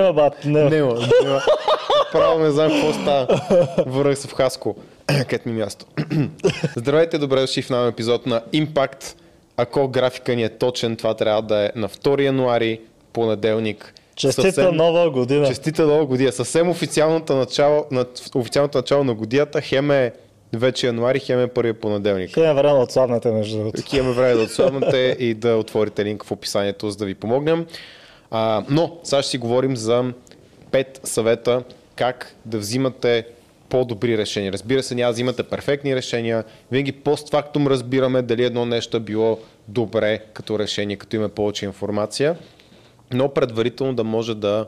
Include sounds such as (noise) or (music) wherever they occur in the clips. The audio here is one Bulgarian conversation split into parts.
Няма, бат, не. Нема, нема. Право не знам какво става. Върнах се в Хаско, където ми е място. (clears throat) Здравейте, добре дошли в нов епизод на Impact. Ако графика ни е точен, това трябва да е на 2 януари, понеделник. Честита Съвсем- нова година. Честита нова година. Съвсем официалното начало, на, официалното начало на годината, хем е вече януари, хем е първия понеделник. Хем е време да отслабнете между другото. Таки имаме време да отслабнете и да отворите линк в описанието, за да ви помогнем. А, но сега ще си говорим за 5 съвета как да взимате по-добри решения. Разбира се, няма да взимате перфектни решения. Винаги постфактум разбираме дали едно нещо е било добре като решение, като има повече информация, но предварително да може да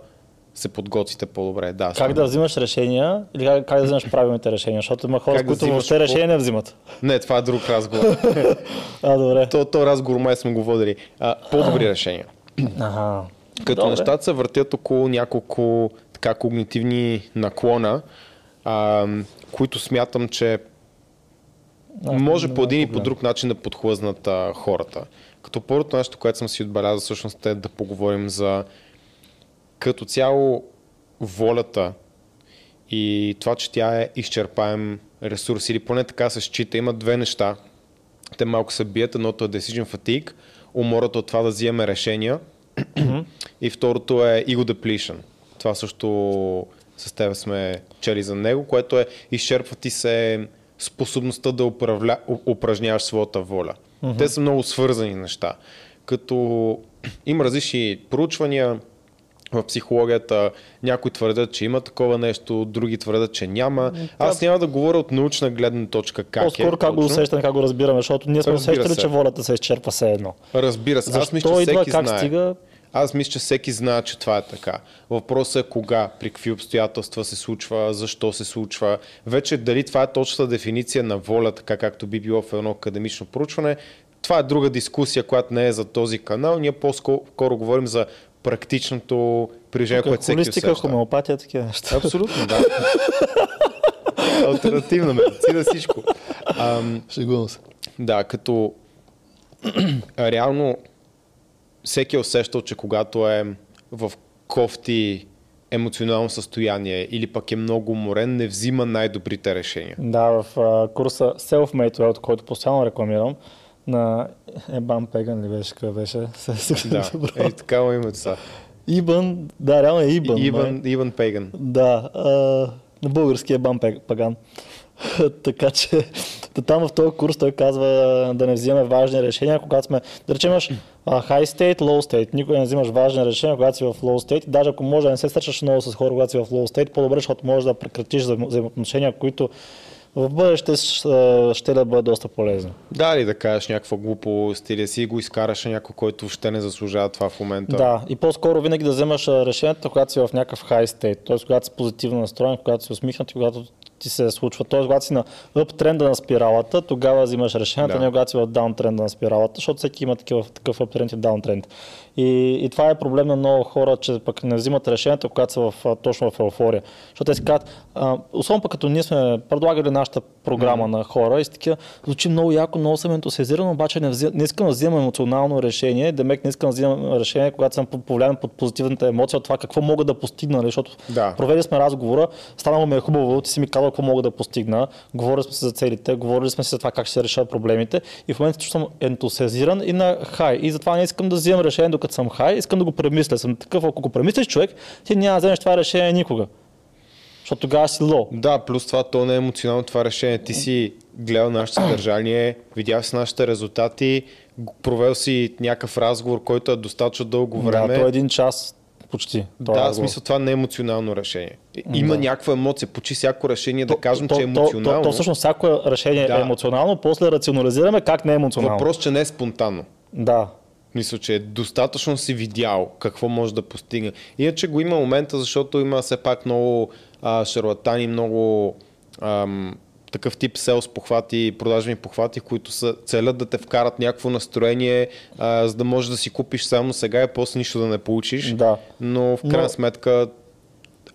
се подготвите по-добре. Да, Как да взимаш решения или как, как да взимаш правилните решения? Защото има хора, Как които въобще по- решения не взимат. Не, това е друг разговор. (laughs) А, добре. то, то разговор май сме го водили. А, по-добри решения. Ага. Като Добре. нещата се въртят около няколко така когнитивни наклона, а, които смятам, че може по един и по друг начин да подхлъзнат а, хората. Като първото нещо, което съм си отбелязал всъщност е да поговорим за като цяло волята и това, че тя е изчерпаем ресурс или поне така се счита. Има две неща. Те малко се бият. Едното е decision fatigue, умората от това да взимаме решения. И второто е ego depletion. Това също с теб сме чели за него, което е изчерпва ти се способността да управля... упражняваш своята воля. Те са много свързани неща. Като има различни проучвания, в психологията някои твърдят, че има такова нещо, други твърдят, че няма. Аз няма да говоря от научна гледна точка как По-скоро е. как го усещаме, как го разбираме, защото ние сме Разбира усещали, се. че волята се изчерпва все едно. Разбира се. Аз Защо мисля, че идва, всеки как знае. стига? Аз мисля, че всеки знае, че това е така. Въпросът е кога, при какви обстоятелства се случва, защо се случва. Вече дали това е точната дефиниция на воля, така както би било в едно академично проучване, това е друга дискусия, която не е за този канал. Ние по-скоро говорим за практичното приложение, което всеки усеща. хомеопатия, такива неща. Абсолютно, да. (laughs) Альтернативна медицина, всичко. Ам, Шегувам се. да, като (clears throat) реално всеки е усещал, че когато е в кофти емоционално състояние или пък е много уморен, не взима най-добрите решения. Да, в а, курса Self-Made Wealth, който постоянно рекламирам, на Ебан Пеган ли беше, какъв беше? (laughs) Да, е такава името са. Ибън, да, реално е Ибън. Иван, Иван Пейган. Да, а, на български е Бан Пег- Паган. (laughs) така че там в този курс той казва да не взимаме важни решения, когато сме, да речем имаш high state, low state. Никога не взимаш важни решения, когато си в low state. Даже ако може да не се срещаш много с хора, когато си в low state, по-добре, защото можеш да прекратиш взаимо- взаимоотношения, които в бъдеще ще, да бъдат доста полезни. Да ли да кажеш някаква глупост или да си го изкараш на някой, който въобще не заслужава това в момента? Да, и по-скоро винаги да вземаш решението, когато си в някакъв high state, т.е. когато си позитивно настроен, когато си усмихнат и когато ти се случва. Т.е. когато си на uptrenda на спиралата, тогава взимаш решенията, Да. не когато си в downtrenda на спиралата, защото всеки има такива, такъв uptrend и downtrend. И, и това е проблем на много хора, че пък не взимат решенията, когато са в, точно в еуфория. Защото те си казват, а, особено пък като ние сме предлагали нашата програма на хора и си такива, звучи много яко, много съм ентусиазиран, обаче не, взим, не искам да взимам емоционално решение, демек не искам да взимам решение, когато съм повлиян под позитивната емоция от това какво мога да постигна, нали? защото Да. провели сме разговора, станало ми е хубаво, ти си ми казал какво мога да постигна, говорили сме си за целите, говорили сме си за това как ще се решават проблемите и в момента чувствам ентусиазиран и на хай. И затова не искам да вземам решение докато съм хай, искам да го премисля. Съм такъв, ако го премислиш човек, ти няма да вземеш това решение никога. Защото тогава си лоу. Да, плюс това то не е емоционално това решение. Ти си гледал нашето съдържание, видял си нашите резултати, провел си някакъв разговор, който е достатъчно дълго време. Да, то е един час почти. този Да, в разговор. смисъл това не е емоционално решение. Има Да. някаква емоция. Почти всяко решение да кажем, то, че е то, емоционално. То, то, всъщност всяко решение Да. е емоционално, после рационализираме как не е емоционално. Въпрос, че не е спонтанно. Да. Мисля, че е достатъчно си видял какво може да постигне. Иначе го има момента, защото има все пак много а, шарлатани, много ам, такъв тип селс похвати, продажни похвати, които са, целят да те вкарат някакво настроение, а, за да можеш да си купиш само сега и после нищо да не получиш. Да. Но в крайна Но- сметка,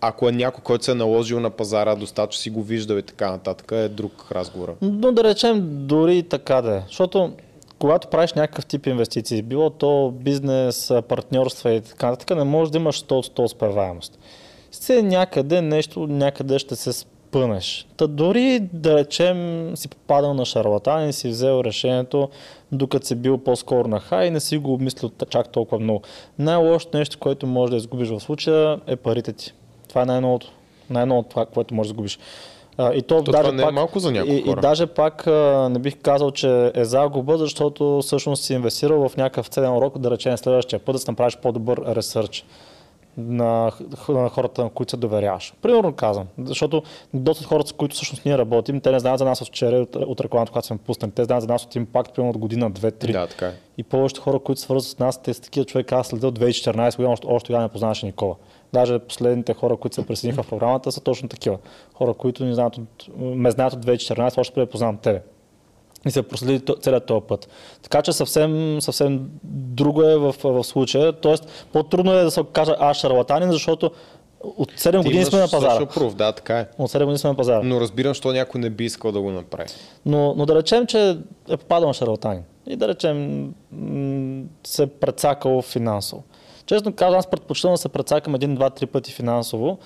ако е някой, който се е наложил на пазара, достатъчно си го виждал и така нататък, е друг разговор. Но да речем дори така да е. Защото когато правиш някакъв тип инвестиции, било то бизнес, партньорства и така нататък, не можеш да имаш 100 от 100 успеваемост. Се някъде нещо, някъде ще се спънеш. Та дори да речем си попадал на шарлатан и си взел решението, докато си бил по-скоро на хай и не си го обмислил чак толкова много. Най-лошото нещо, което може да изгубиш в случая е парите ти. Това е най-новото. Най-новото това, което можеш да изгубиш. и то, то даже това не е пак, малко за някои и, хора. И даже пак не бих казал, че е загуба, защото всъщност си инвестирал в някакъв ценен урок, да речем следващия път да си направиш по-добър ресърч на, на хората, на които се доверяваш. Примерно казвам, защото доста хората, с които всъщност ние работим, те не знаят за нас от вчера от, от рекламата, която сме пуснали. Те знаят за нас от импакт, примерно от година, две, три. Да, така е. И повечето хора, които свързват с нас, те са такива човек, аз следя от 2014 година, още, още тогава не познаваше никога. Даже последните хора, които се присъединиха в програмата, са точно такива. Хора, които не знаят от, ме знаят от 2014, още преди познавам тебе и се проследи целият този път. Така че съвсем, съвсем друго е в, в случая. Тоест, по-трудно е да се кажа аз шарлатанин, защото от 7 Ти години сме на пазара. Пров, да, така е. От 7 години сме на пазара. Но разбирам, защо някой не би искал да го направи. Но, но да речем, че е попадал на шарлатанин. И да речем, се прецакал финансово. Честно казвам, аз предпочитам да се прецакам един, два, три пъти финансово,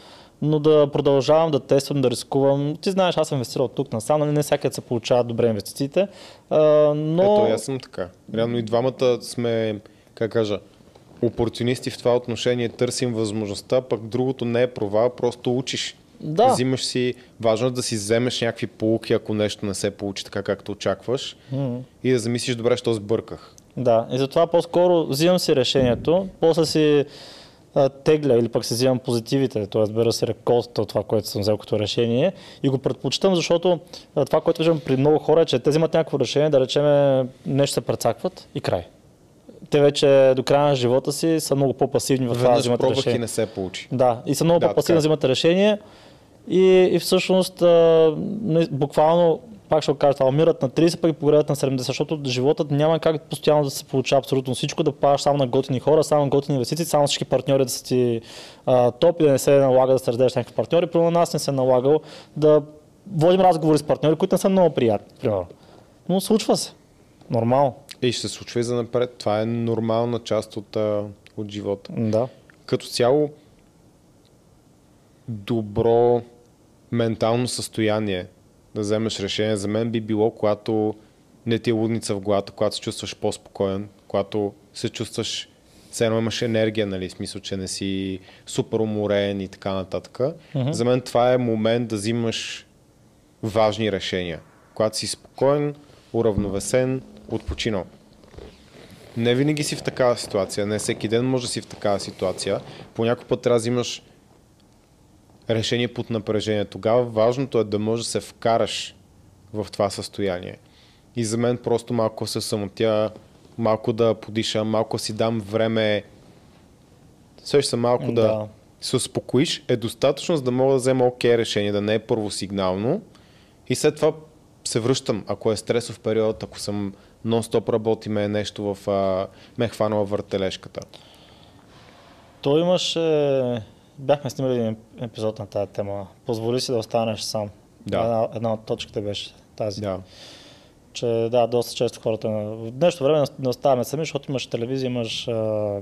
но да продължавам да тествам, да рискувам. Ти знаеш, аз съм инвестирал тук на сам, нали не всяка се получават добре инвестициите. А, но... Ето, аз съм така. Реално и двамата сме, как кажа, опортунисти в това отношение, търсим възможността, пък другото не е провал, просто учиш. Да. Взимаш си, важно е да си вземеш някакви полуки, ако нещо не се получи така, както очакваш mm-hmm. и да замислиш, добре, що сбърках. Да, и затова по-скоро взимам си решението, после си тегля или пък се взимам позитивите, т.е. бера се ръководството от това, което съм взел като решение и го предпочитам, защото това, което виждам при много хора е, че те взимат някакво решение, да речем нещо се прецакват и край. Те вече до края на живота си са много по-пасивни в това да взимат решение. и не се получи. Да, и са много да, по-пасивни да взимат решение и, и всъщност буквално пак ще го кажа, умират на 30 пък погребат на 70, защото животът няма как постоянно да се получава абсолютно всичко, да падаш само на готини хора, само на готини инвестиции, само всички партньори да са ти а, топ и да не се налага да се раздадеш някакви партньори. Примерно нас не се е налагал да водим разговори с партньори, които не са много приятни, примерно. Но случва се. Нормално. И ще се случва и за напред. Това е нормална част от, от живота. Да. Като цяло, добро ментално състояние да вземеш решение. За мен би било, когато не ти е лудница в главата, когато се чувстваш по-спокоен, когато се чувстваш цено имаш енергия, нали, смисъл, че не си супер уморен и така нататък. Uh-huh. За мен това е момент да взимаш важни решения. Когато си спокоен, уравновесен, отпочинал. Не винаги си в такава ситуация, не всеки ден може да си в такава ситуация. По някой път трябва да взимаш решение под напрежение. Тогава важното е да можеш да се вкараш в това състояние. И за мен просто малко се самотя, малко да подиша, малко си дам време, също малко да. да се успокоиш, е достатъчно, за да мога да взема окей okay решение, да не е първосигнално. И след това се връщам, ако е стресов период, ако съм нон-стоп работиме нещо в... А, ме е хванала въртележката. То имаше бяхме снимали един епизод на тази тема. Позволи си да останеш сам. Да. Една, една от точките беше тази. Да. Че да, доста често хората. В днешно време не оставаме сами, защото имаш телевизия, имаш а,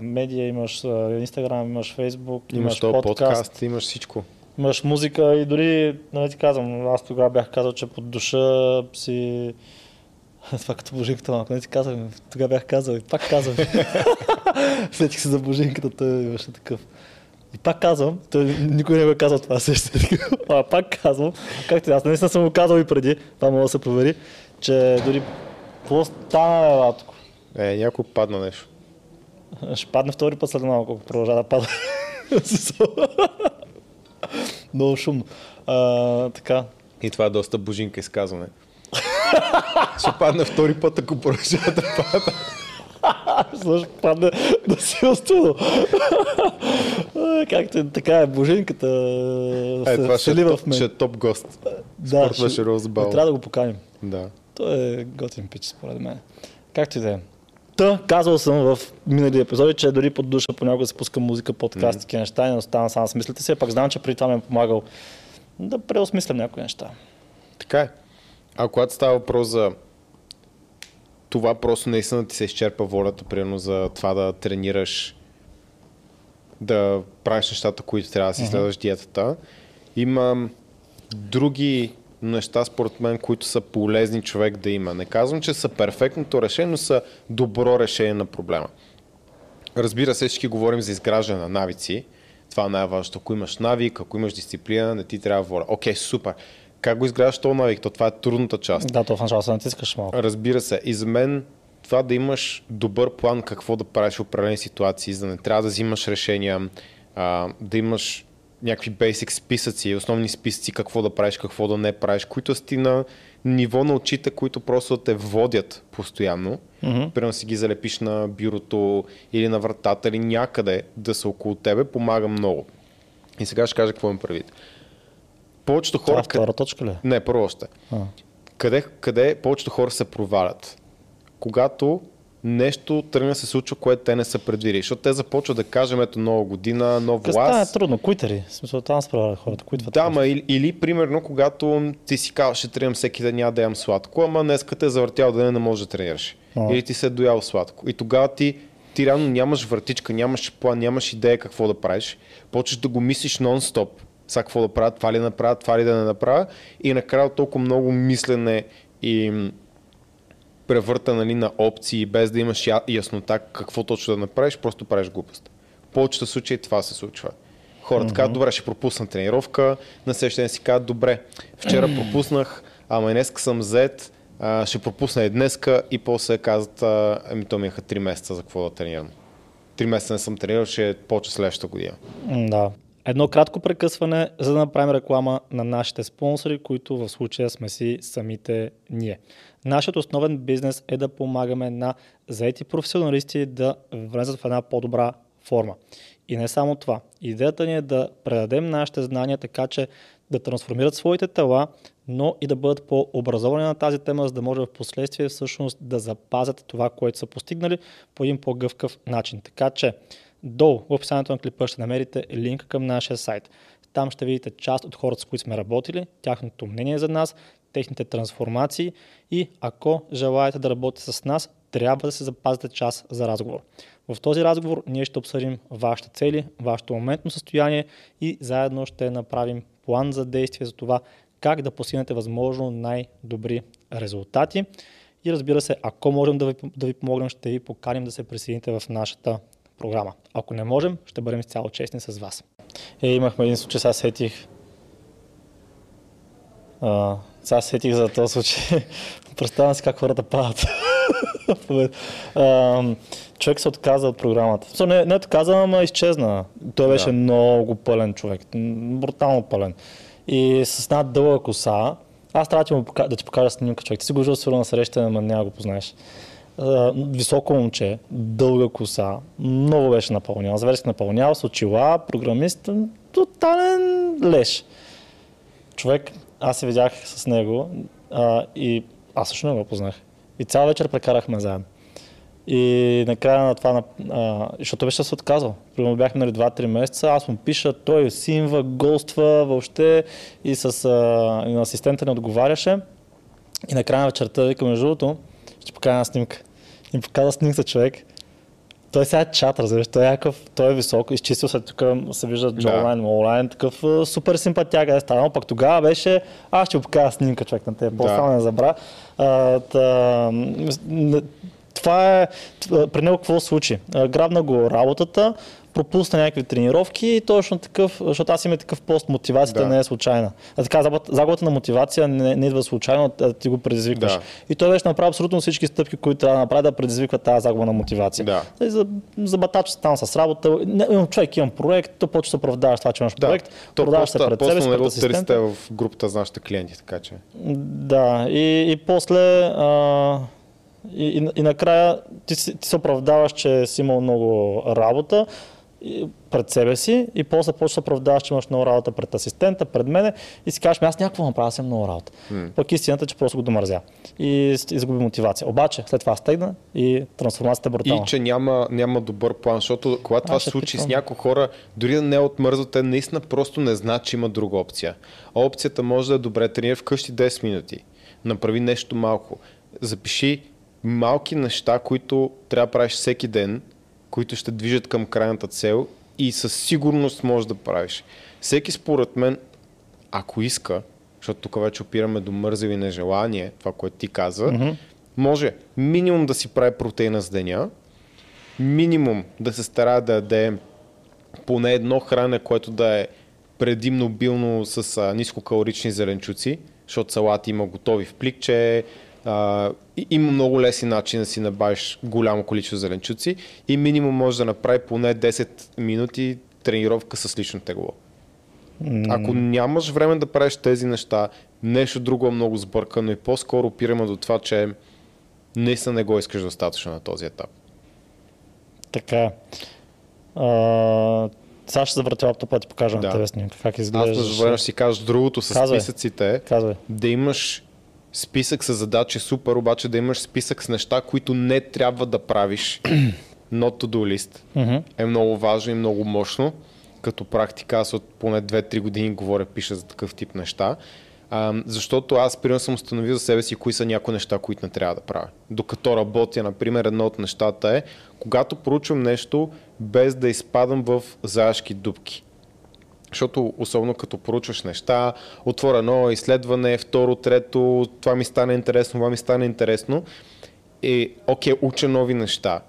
медия, имаш Инстаграм, имаш Фейсбук, имаш, имаш подкаст, подкаст, имаш всичко. Имаш музика и дори, нали ти казвам, аз тогава бях казал, че под душа си (laughs) това като божинката малко, не ти казвам, тогава бях казал и пак казвам. (laughs) Сетих се за божинката, той имаше такъв. И пак казвам, той никой не го е казал това също. (laughs) а пак казвам, както аз наистина съм го казал и преди, това мога да се провери, че дори какво стана латко? Е, някой падна нещо. Ще падне втори път след малко, ако продължава да пада. (laughs) Много шумно. А, така. И това е доста божинка изказване. (laughs) Ще падне втори път, ако продължава да пада. Да си остудо. Както е, така е, божинката е, това ще, в мен. ще е топ гост. Да, ще, ще трябва да го поканим. Да. Той е готин пич, според мен. Както и да е. Та, казвал съм в минали епизоди, че дори под душа понякога да се пуска музика, подкаст, такива неща и не оставам само с мислите си, пак знам, че при това ми е помагал да преосмислям някои неща. Така е. А когато става въпрос за това просто наистина ти се изчерпа волята, примерно за това да тренираш, да правиш нещата, които трябва да си следваш диетата. Има други неща, според мен, които са полезни човек да има. Не казвам, че са перфектното решение, но са добро решение на проблема. Разбира се, всички говорим за изграждане на навици. Това е най-важното. Ако имаш навик, ако имаш дисциплина, не ти трябва воля. Окей, супер. Как го изграждаш този навик? То това е трудната част. Да, то в началото натискаш малко. Разбира се. И за мен това да имаш добър план какво да правиш в определени ситуации, за да не трябва да взимаш решения, а, да имаш някакви basic списъци, основни списъци какво да правиш, какво да не правиш, които си на ниво на очите, които просто те водят постоянно. Mm-hmm. Примерно си ги залепиш на бюрото или на вратата или някъде да са около тебе, помага много. И сега ще кажа какво им предвид. Повечето хора... Това е втора точка ли? Не, първо още. А. Къде, къде повечето хора се провалят? Когато нещо тръгне се случва, което те не са предвидили. Защото те започват да кажем, ето нова година, нов Къс власт. е трудно, куитери. В смисъл, там се правят хората, куитват. Да, ма или, или, примерно, когато ти си казваш, ще тренирам всеки ден, няма да ям сладко, ама днес те е завъртял да не можеш да тренираш. А. Или ти се е доял сладко. И тогава ти, ти реално нямаш вратичка, нямаш план, нямаш идея какво да правиш. Почваш да го мислиш нон-стоп. Сега какво да правя, това ли да направя, това ли да не направя. И накрая толкова много мислене и превърта нали, на опции, без да имаш яснота какво точно да направиш, просто правиш глупост. В повечето случаи това се случва. Хората казват, добре, ще пропусна тренировка, на следващия си казват, добре, вчера (clears throat) пропуснах, ама и днеска съм зет, а, ще пропусна и днеска и после казват, а, ами то минаха 3 месеца за какво да тренирам. Три месеца не съм тренирал, ще почва следващата година. Да. Едно кратко прекъсване, за да направим реклама на нашите спонсори, които в случая сме си самите ние. Нашият основен бизнес е да помагаме на заети професионалисти да влезат в една по-добра форма. И не само това. Идеята ни е да предадем нашите знания така, че да трансформират своите тела, но и да бъдат по-образовани на тази тема, за да може в последствие всъщност да запазят това, което са постигнали по един по-гъвкав начин. Така че Долу в описанието на клипа ще намерите линк към нашия сайт. Там ще видите част от хората, с които сме работили, тяхното мнение за нас, техните трансформации и ако желаете да работите с нас, трябва да се запазите час за разговор. В този разговор ние ще обсъдим вашите цели, вашето моментно състояние и заедно ще направим план за действие за това как да постигнете възможно най-добри резултати. И разбира се, ако можем да ви, да ви помогнем, ще ви поканим да се присъедините в нашата програма. Ако не можем, ще бъдем изцяло честни с вас. Е, имахме един случай, сега сетих. А, сега сетих за този случай. (laughs) Представям си как хората падат. (laughs) а, човек се отказа от програмата. So, не, не отказа, ама изчезна. Той беше Да. много пълен човек. Брутално пълен. И с над дълга коса. Аз трябва да ти, му пока- да ти покажа снимка, човек. Ти си го виждал сигурно на среща, ама няма го познаеш. Високо момче, дълга коса, много беше напълнял, зверски напълнял, с очила, програмист, тотален леш. Човек, аз се видях с него а, и аз също не го познах. И цял вечер прекарахме заедно. И накрая на това, а, защото беше се отказал. Примерно бяхме нали 2-3 месеца, аз му пиша, той симва, голства въобще и с а, и на асистента не отговаряше. И накрая на вечерта вика, между другото, ще покажа една снимка. И показа снимка човек. Той сега е чат, разбираш, той е някакъв, той е висок, изчистил се тук, се вижда джолайн, молайн, такъв супер симпатяга е станал, пък тогава беше, аз ще покажа снимка човек на теб, после Да. не забра. А, та, това е, при него какво случи? Грабна го работата, пропусна някакви тренировки и точно такъв, защото аз имам такъв пост, мотивацията Да. не е случайна. А така, загубата, на мотивация не, не идва случайно, а ти го предизвикваш. Да. И той беше направил абсолютно всички стъпки, които трябва да направи да предизвиква тази загуба на мотивация. Да. И За, за батача там с работа. Не, имам човек, имам проект, то почва да оправдаваш това, че имаш Да, проект. то продаваш се пред себе си, не търсите в групата за нашите клиенти, така че. Да, и, и после а, и, и, и накрая ти, ти се оправдаваш, че си имал много работа пред себе си и после почваш да оправдаваш, че имаш много работа пред асистента, пред мене и си кажеш, «Ами аз някакво направя, имам много работа. М. Пък истината е, че просто го домързя и изгуби мотивация. Обаче след това стегна и трансформацията е брутална. И че няма, няма добър план, защото когато това Аз се случи с някои хора, дори да не отмързват, те наистина просто не знаят, че има друга опция. А опцията може да е добре, тренира вкъщи 10 минути, направи нещо малко, запиши малки неща, които трябва да правиш всеки ден, които ще движат към крайната цел и със сигурност можеш да правиш. Всеки според мен, ако иска, защото тук вече опираме до мързеви нежелание, това, което ти каза, mm-hmm. може минимум да си прави протеина с деня, минимум да се стара да яде поне едно хране, което да е предимно билно с а, нискокалорични зеленчуци, защото салати има готови в пликче, а, има много лесни начини да си набавиш голямо количество зеленчуци и минимум може да направи поне 10 минути тренировка с лично тегло. Mm. Ако нямаш време да правиш тези неща, нещо друго е много сбъркано и по-скоро опираме до това, че наистина не го искаш достатъчно на този етап. Така. А, сега ще завъртя лаптопа да ти покажа да. на тебе снимка. Как изглежда. Аз ще си кажа другото с Казвай. списъците. Казвай. Да имаш списък с задачи супер, обаче да имаш списък с неща, които не трябва да правиш. Not to do list mm-hmm. е много важно и много мощно. Като практика аз от поне 2-3 години говоря, пиша за такъв тип неща. А, защото аз примерно съм установил за себе си кои са някои неща, които не трябва да правя. Докато работя, например, едно от нещата е, когато проучвам нещо, без да изпадам в заешки дубки. Защото особено като поручваш неща, отворя едно изследване, второ, трето, това ми стане интересно, това ми стане интересно. И, окей, уча нови неща,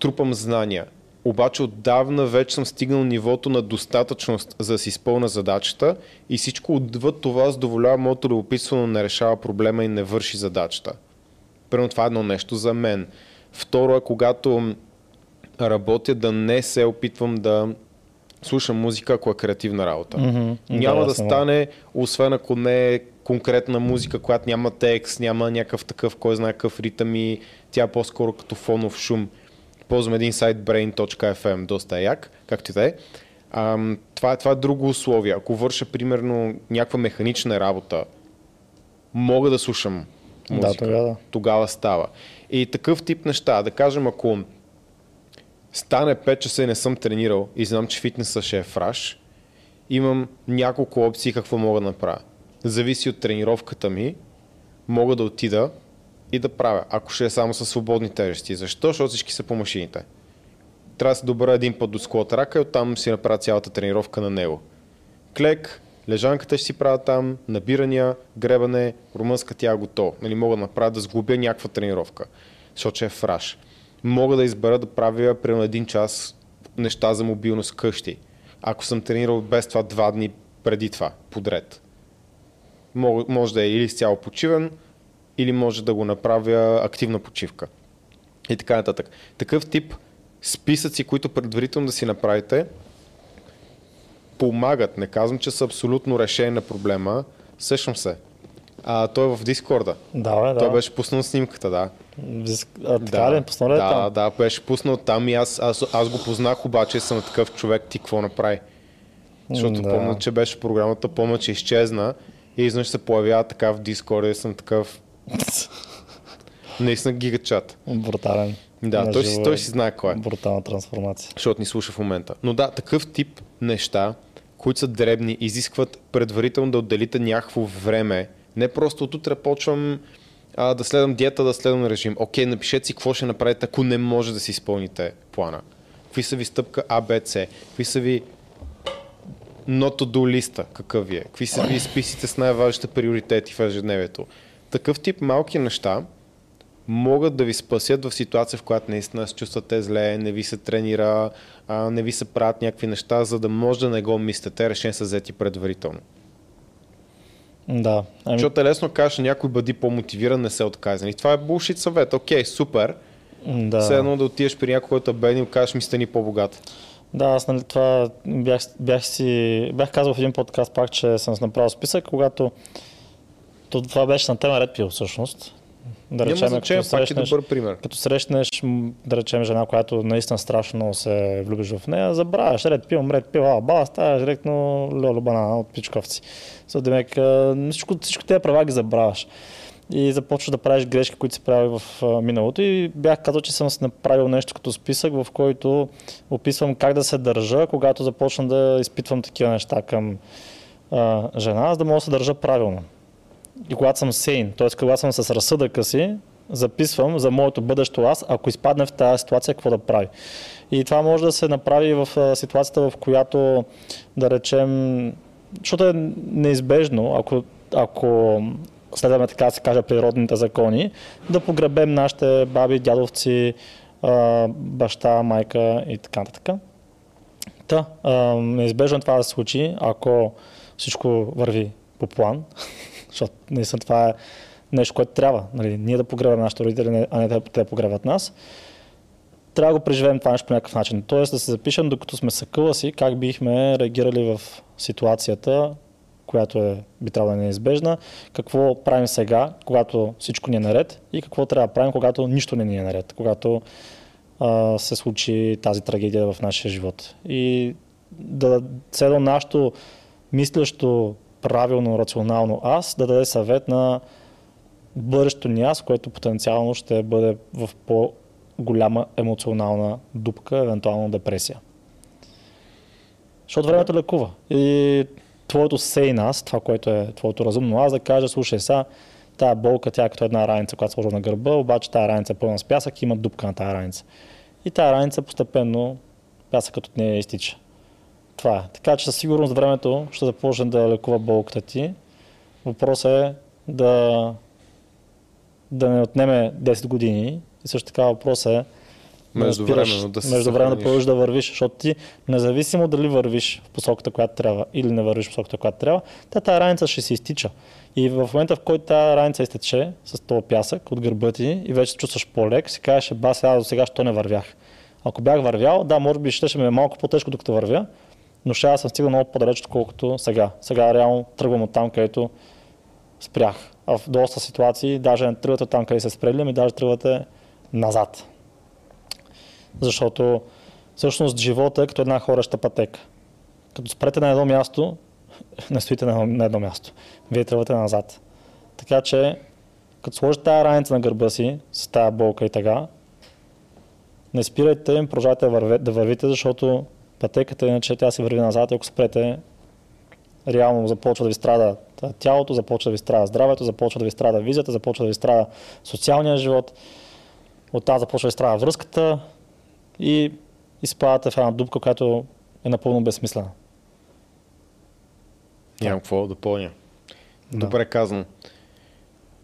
трупам знания, обаче отдавна вече съм стигнал нивото на достатъчност за да си изпълна задачата и всичко отвъд това задоволява моето любопитство, не решава проблема и не върши задачата. Първо това е едно нещо за мен. Второ е, когато работя, да не се опитвам да слушам музика, ако е креативна работа. Mm-hmm. Няма да, да стане, освен ако не е конкретна музика, която няма текст, няма някакъв такъв, кой знае какъв ритъм и тя е по-скоро като фонов шум. Ползвам един сайт brain.fm, доста е як, както и да е. това, това е друго условие. Ако върша, примерно, някаква механична работа, мога да слушам музика. Да, тогава. тогава става. И такъв тип неща, да кажем, ако стане 5 часа и не съм тренирал и знам, че фитнеса ще е фраш, имам няколко опции какво мога да направя. Зависи от тренировката ми, мога да отида и да правя, ако ще е само с свободни тежести. Защо? Защото всички са по машините. Трябва да се добра един път до склот рака и оттам си направя цялата тренировка на него. Клек, лежанката ще си правя там, набирания, гребане, румънска тя е готова. Нали, мога да направя да сгубя някаква тренировка, защото е фраш мога да избера да правя примерно един час неща за мобилност къщи. Ако съм тренирал без това два дни преди това, подред. Може да е или изцяло почивен, или може да го направя активна почивка. И така нататък. Такъв тип списъци, които предварително да си направите, помагат. Не казвам, че са абсолютно решение на проблема. Сещам се. А, той е в Дискорда. Да, бе, да. Той беше пуснал снимката, да. А, така да, ли, пуснал ли да, там? Да, беше пуснал там и аз, аз, аз го познах, обаче съм такъв човек, ти какво направи? Защото да. помня, че беше програмата, помня, че изчезна и изнъж се появява така в Дискорда и съм такъв... (laughs) Наистина гигачат. Брутален. Да, той си, той си знае кой е. Брутална трансформация. Защото ни слуша в момента. Но да, такъв тип неща, които са дребни, изискват предварително да отделите някакво време. Не просто от утре почвам а, да следвам диета, да следвам режим. Окей, напишете си какво ще направите, ако не може да си изпълните плана. Какви са ви стъпка А, Б, С? Какви са ви not do листа, какъв ви е? Какви са ви списите с най-важните приоритети в ежедневието? Такъв тип малки неща могат да ви спасят в ситуация, в която наистина се чувствате зле, не ви се тренира, не ви се правят някакви неща, за да може да не го мислите. Решение са взети предварително. Да. Ами... Защото е лесно кажеш, някой бъди по-мотивиран, не се отказва. И това е булшит съвет. Окей, супер. Да. Все едно да отидеш при някой, който е беден и кажеш ми стани по-богат. Да, аз нали, това бях, бях, си, бях казал в един подкаст пак, че съм направил списък, когато то, това беше на тема Red Pill всъщност. Да речем, Няма значение, пак е добър пример. Като срещнеш, да речем, жена, която наистина страшно се влюбиш в нея, забравяш, ред пил, ред пил, а, баба, ставаш директно льоло банана от пичковци. So, демек, всичко, всичко тези права ги забравяш. И започваш да правиш грешки, които си прави в миналото. И бях казал, че съм си направил нещо като списък, в който описвам как да се държа, когато започна да изпитвам такива неща към а, жена, за да мога да се държа правилно. И когато съм сейн, т.е. когато съм с разсъдъка си, записвам за моето бъдещо аз, ако изпадне в тази ситуация, какво да прави. И това може да се направи в ситуацията, в която, да речем, защото е неизбежно, ако, ако следваме така се каже природните закони, да погребем нашите баби, дядовци, баща, майка и така нататък. Та, неизбежно това да се случи, ако всичко върви по план, (laughs) защото наистина това е нещо, което трябва. Нали, ние да погребаме нашите родители, а не те да погребат нас. Трябва да го преживеем това нещо по някакъв начин. Тоест да се запишем, докато сме съкъла си, как бихме реагирали в ситуацията, която е, би трябвало да е неизбежна, какво правим сега, когато всичко ни е наред и какво трябва да правим, когато нищо не ни е наред, когато а, се случи тази трагедия в нашия живот. И да цедо нашето мислещо правилно, рационално аз, да даде съвет на бъдещето ни аз, което потенциално ще бъде в по-голяма емоционална дупка, евентуално депресия. Защото времето лекува. И твоето сейн аз, това, което е твоето разумно аз, да каже, слушай сега, тая болка, тя е като една раница, която сложа на гърба, обаче тая раница е пълна с пясък и има дупка на тая раница. И тая раница постепенно пясъкът от нея изтича. Това е. Така че със сигурност времето ще започне да лекува болката ти. Въпросът е да, да не отнеме 10 години. И също така въпросът е Междувременно да се Междувременно да продължиш да вървиш, защото ти, независимо дали вървиш в посоката, която трябва или не вървиш в посоката, която трябва, тя тази раница ще се изтича. И в момента, в който тази раница изтече с този пясък от гърба ти и вече чувстваш по-лек, си кажеш, ба, сега до сега, що не вървях. Ако бях вървял, да, може би ще, ще ми е малко по-тежко, докато вървя, но ще аз съм стигнал много по-далеч, отколкото сега. Сега реално тръгвам от там, където спрях. А в доста ситуации даже не тръгвате там, къде се спрели, ами даже тръгвате назад. Защото всъщност живота е като една хореща пътека. Като спрете на едно място, (laughs) не стоите на едно, на едно място. Вие тръгвате назад. Така че, като сложите тази раница на гърба си, с тази болка и така, не спирайте, продължавайте да, да вървите, защото пътеката иначе тя се върви назад и ако спрете, реално започва да ви страда тялото, започва да ви страда здравето, започва да ви страда визията, започва да ви страда социалния живот, оттам започва да ви страда връзката и изпадате в една дупка, която е напълно безсмислена. Нямам какво да допълня. Да. Добре казано.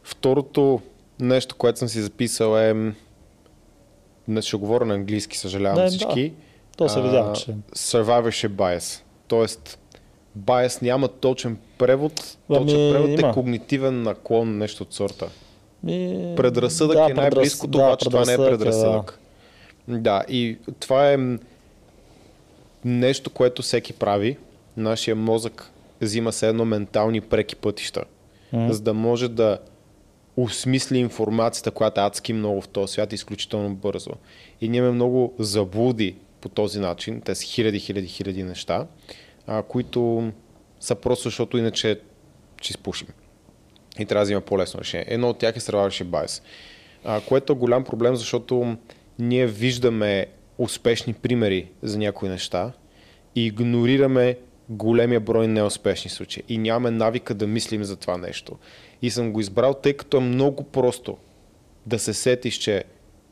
Второто нещо, което съм си записал е не ще говоря на английски, съжалявам не, всички. Да. То се видя, че... Survivorship bias. Тоест, bias няма точен превод. Ами, точен превод е има. е когнитивен наклон, нещо от сорта. Ми... Предразсъдък да, е най-близкото, да, обаче това не е предразсъдък. Да. да, и това е нещо, което всеки прави. Нашия мозък взима се едно ментални преки пътища, mm. за да може да осмисли информацията, която е адски много в този свят, изключително бързо. И ние имаме много заблуди по този начин. Те са хиляди, хиляди, хиляди неща, а, които са просто защото иначе ще изпушим. И трябва да взима по-лесно решение. Едно от тях е Survivorship а, което е голям проблем, защото ние виждаме успешни примери за някои неща и игнорираме големия брой неуспешни случаи и нямаме навика да мислим за това нещо. И съм го избрал, тъй като е много просто да се сетиш, че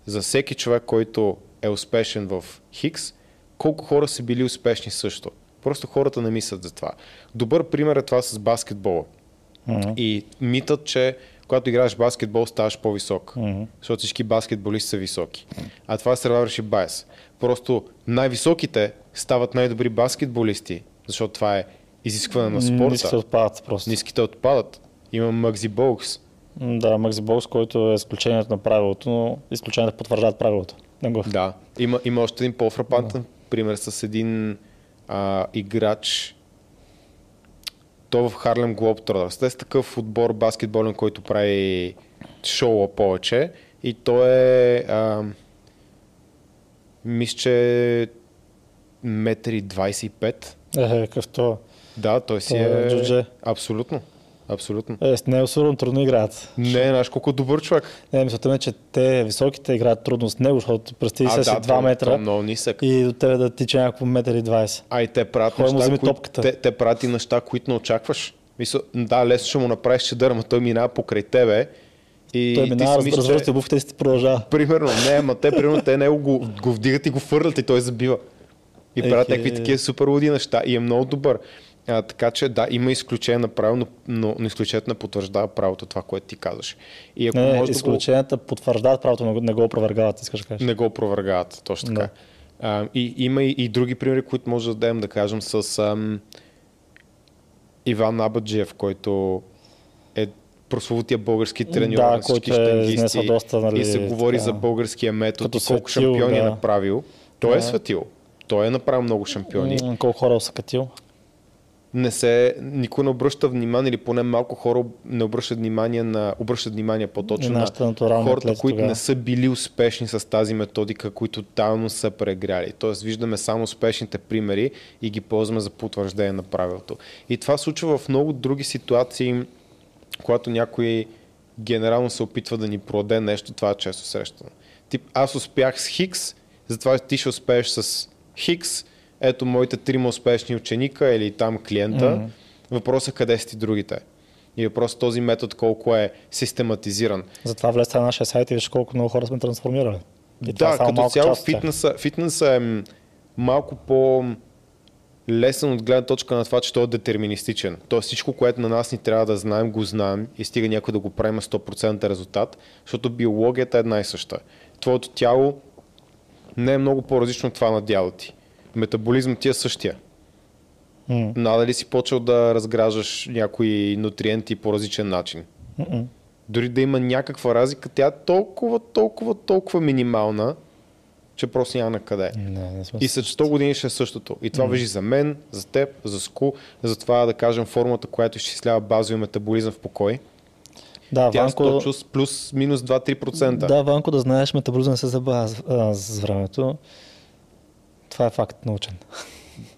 за всеки човек, който е успешен в Хикс, колко хора са били успешни също. Просто хората не мислят за това. Добър пример е това с баскетбола. Mm-hmm. И митът, че когато играеш баскетбол, ставаш по-висок. Mm-hmm. Защото всички баскетболисти са високи. А това се survivorship bias. Просто най-високите стават най-добри баскетболисти, защото това е изискване на спорта. Ниските отпадат просто. Ниските отпадат. Има Макзи Болкс. Да, Макзи Болкс, който е изключението на правилото, но изключението потвърждават правилото. Го... Да, има, има още един по-фрапантен да. пример с един а, играч, то в Харлем Глобтротърс. Те са такъв отбор баскетболен, който прави шоу повече и то е а, мисля, че метри 25. Е, какъв то? Да, той си е... Джудже. Абсолютно. Абсолютно. Е, не е особено трудно играят. Не, знаеш колко добър човек. Не, мисълта ми, че те високите играят трудно с него, защото представи се си 2 метра. много нисък. И до тебе да тича някакво метър и 20. А и те правят Хой неща, кои... те, те правят и неща, които не очакваш. Мисля, да, лесно ще му направиш чедър, но той минава покрай тебе И той минава, раз, развързва се обувките и си продължава. Примерно, не, ама те, примерно, те него го, го вдигат и го фърлят и той забива. И правят някакви такива супер луди неща и е много добър. А, така че да, има изключение на право, но, но, но изключението не потвърждава правото, това, което ти казваш. И ако не, може изключенията да го... потвърждават правото, но не го опровергават, искаш да кажеш. Не го опровергават, точно така. Да. А, и има и, и други примери, които може да дадем, да кажем, с ам, Иван Абаджиев, който е прословутия български треньор да, на всички е доста, нали, и се говори така, за българския метод Като и колко светил, шампиони е да. е направил. Той да. е светил. Той е направил много шампиони. Колко хора е катил? Не се, никой не обръща внимание или поне малко хора не обръщат внимание на, обръщат внимание по-точно на хората, които тогава. не са били успешни с тази методика, които тайно са прегряли. Тоест виждаме само успешните примери и ги ползваме за потвърждение на правилото. И това случва в много други ситуации, когато някой генерално се опитва да ни продаде нещо, това е често срещано. Тип, аз успях с Хикс, затова ти ще успееш с Хикс, ето моите трима успешни ученика или там клиента. Mm-hmm. Въпросът е къде са ти другите. И въпросът е този метод колко е систематизиран. Затова влезте на нашия сайт и виж колко много хора сме трансформирали. И да, като цяло фитнеса, фитнеса е малко по лесен от гледна точка на това, че той е детерминистичен. Тоест всичко, което на нас ни трябва да знаем, го знаем и стига някой да го правим 100% резултат, защото биологията е една и съща. Твоето тяло не е много по-различно от това на дяло ти метаболизъм ти е същия. Mm. Надали си почел да разграждаш някои нутриенти по различен начин. Mm-mm. Дори да има някаква разлика, тя е толкова, толкова, толкова минимална, че просто няма на къде. Не, не и след 100 години ще е същото. И това mm. въжи за мен, за теб, за Ску, за това да кажем формата, която изчислява базови метаболизъм в покой. Да, Тя Ванко... плюс, плюс минус 2-3%. Да, Ванко, да знаеш, метаболизъм се забавя с времето. Това е факт научен.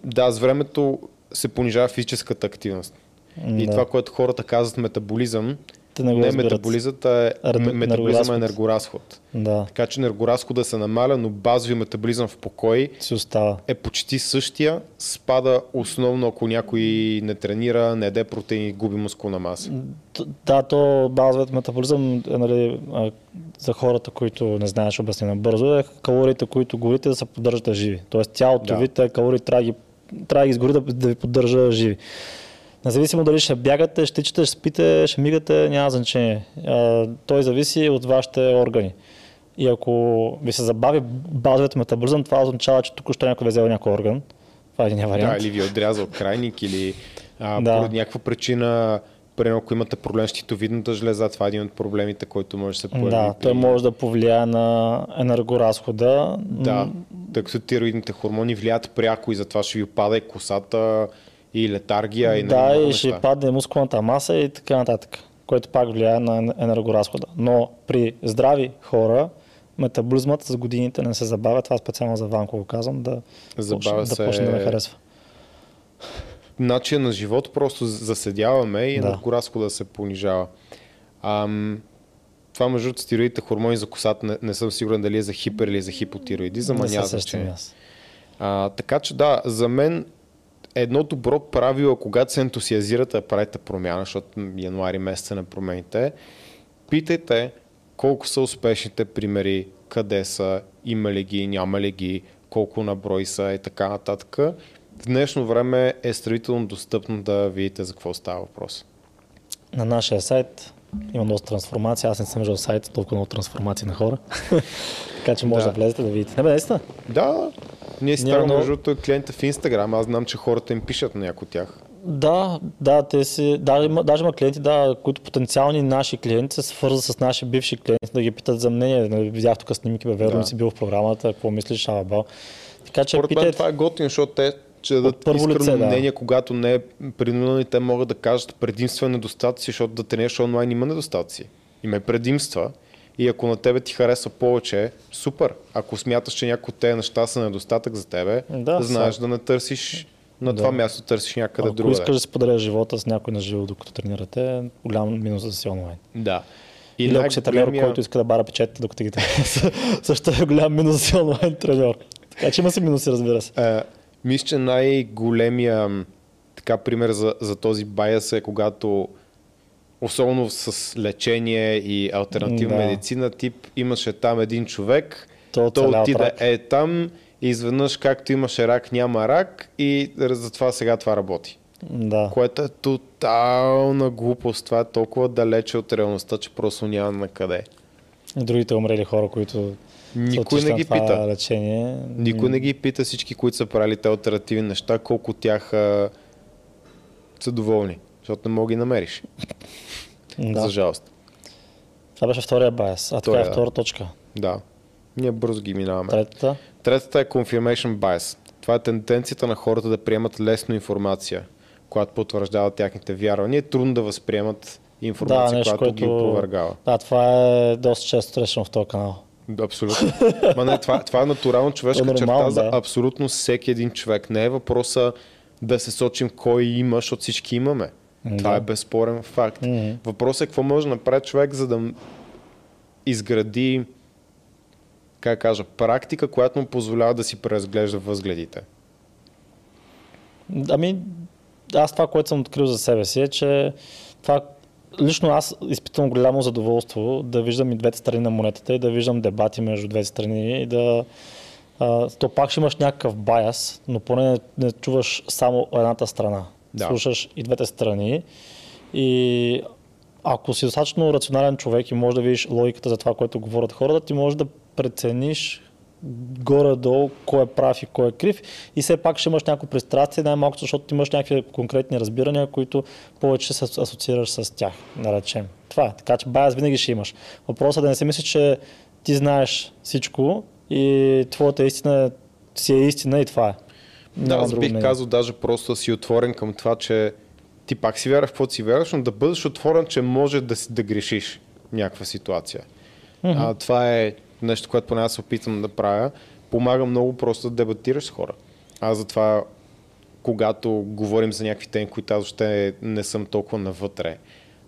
Да, с времето се понижава физическата активност. И да. това, което хората казват метаболизъм, Те не, не метаболизът, е, метаболизъм е енергоразход. Да. Така че енергоразхода се намаля, но базови метаболизъм в покой си остава. е почти същия. Спада основно ако някой не тренира, не еде протеини, губи мускулна маса. Да, то базовият метаболизъм е нали, за хората, които не знаеш обяснено бързо, е калориите, които горите да се поддържат живи. Тоест тялото да. ви, калории трябва да ги, трябва да ги изгори да, да ви поддържа живи. Независимо дали ще бягате, ще тичате, ще спите, ще мигате, няма значение. Той зависи от вашите органи. И ако ви се забави базовият метаболизъм, това означава, че тук ще някой е взел някой орган. Това е един вариант. Да, или ви е отрязал крайник, или а, да. поради някаква причина Примерно, ако имате проблем с щитовидната жлеза, това е един от проблемите, който може да се появи. Да, той може да повлияе на енергоразхода. Да, тъй като тироидните хормони влияят пряко и затова ще ви опада и косата, и летаргия. И да, и ще падне мускулната маса и така нататък, което пак влияе на енергоразхода. Но при здрави хора, метаболизмът с годините не се забавя. Това специално за Ванко го казвам, да, забавя да почне да ме харесва начин на живот просто заседяваме и да. енергоразхода се понижава. Ам, това между другото стироидите хормони за косата не, не съм сигурен дали е за хипер или за хипотироидизъм, а няма значение. А, така че да, за мен едно добро правило, когато се ентусиазирате да правите промяна, защото януари месеца не промените, питайте колко са успешните примери, къде са, има ли ги, няма ли ги, колко наброй са и така нататък в днешно време е строително достъпно да видите за какво става въпрос. На нашия сайт има доста трансформация. Аз не съм виждал сайт толкова много трансформации на хора. (laughs) така че може да. да влезете да видите. Не бе, наистина? Да, ние си ставаме между клиента в Инстаграм. Аз знам, че хората им пишат на някои от тях. Да, да, те си, даже, има, даже има клиенти, да, които потенциални наши клиенти се свързват с наши бивши клиенти, да ги питат за мнение. Нали, видях тук снимки, бе, верно да. си бил в програмата, какво мислиш, Абал. Така че Според питайте... мен това е готино, защото те че да дадат искрено лице, да. мнение, когато не е принудено и те могат да кажат предимства и недостатъци, защото да тренираш онлайн има недостатъци. Има и предимства. И ако на тебе ти харесва повече, супер. Ако смяташ, че някои от тези неща са недостатък за тебе, да, знаеш са. да не търсиш на да. това място, търсиш някъде друго. Ако искаш да споделяш живота с някой на живо, докато тренирате, голям минус да си онлайн. Да. И Или ако си големия... който иска да бара печетите, докато ги (laughs) също е голям минус си онлайн треньор. Така че има си минуси, разбира се. Е, мисля, че най-големия така пример за, за този байас е когато особено с лечение и альтернативна Да. медицина, тип имаше там един човек, Той той оцеля от отида рак. е там и изведнъж както имаше рак, няма рак и затова сега това работи. Да. Което е тотална глупост. Това е толкова далече от реалността, че просто няма на къде. Другите умрели хора, които Никой не ги това пита. лечение. Никой не ги пита всички, които са правили те альтернативни неща, колко тях а, са доволни. Защото не мога ги намериш. Да. За жалост. Това беше втория байс. А Втория, е втора точка. Да. Ние бързо ги минаваме. Третата. Третата е confirmation bias. Това е тенденцията на хората да приемат лесно информация, която потвърждава тяхните вярвания. Е трудно да възприемат информация, Да, нещо, която ги което- опровергава. Да, това е доста често срещано в този канал. Да, Абсолютно. Ма не, това, това е натурално човешка е черта нормално, за да. абсолютно всеки един човек. Не е въпроса да се сочим кой има, защото всички имаме. Това Да. е безспорен факт. Мгм. Въпросът е какво може да направи човек, за да изгради как кажа, практика, която му позволява да си преразглежда възгледите. Ами, аз това, което съм открил за себе си е, че това лично аз изпитвам голямо задоволство да виждам и двете страни на монетата и да виждам дебати между двете страни и да а, то пак ще имаш някакъв баяс, но поне не, не чуваш само едната страна. Да. Слушаш и двете страни и ако си достатъчно рационален човек и можеш да видиш логиката за това, което говорят хората, ти можеш да прецениш горе-долу кой е прав и кой е крив и все пак ще имаш някакво пристрастие, най-малко защото имаш някакви конкретни разбирания, които повече се асоциираш с тях, да речем. Това е. Така че байас винаги ще имаш. Въпросът е да не си мислиш, че ти знаеш всичко и твоята истина си е истина и това е. Да, аз бих казал даже просто да си отворен към това, че ти пак си вярваш в каквото си вярваш, но да бъдеш отворен, че може да, си, да грешиш някаква ситуация. А, това е нещо, което поне аз се опитвам да правя. Помага много просто да дебатираш с хора. Аз затова, когато говорим за някакви теми, които аз въобще не съм толкова навътре,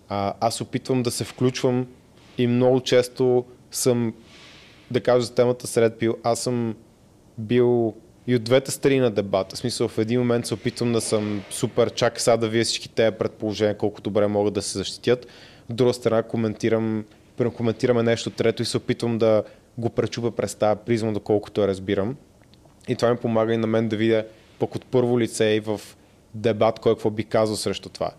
а, аз опитвам да се включвам и много често съм, да кажа за темата сред пил, аз съм бил и от двете страни на дебата. В смисъл, в един момент се опитвам да съм супер, чак сега да вие всички тези предположения, колко добре могат да се защитят. От друга страна коментирам, коментираме нещо трето и се опитвам да го пречупа през тази призма, доколкото я разбирам. И това ми помага и на мен да видя пък от първо лице и в дебат кой какво би казал срещу това.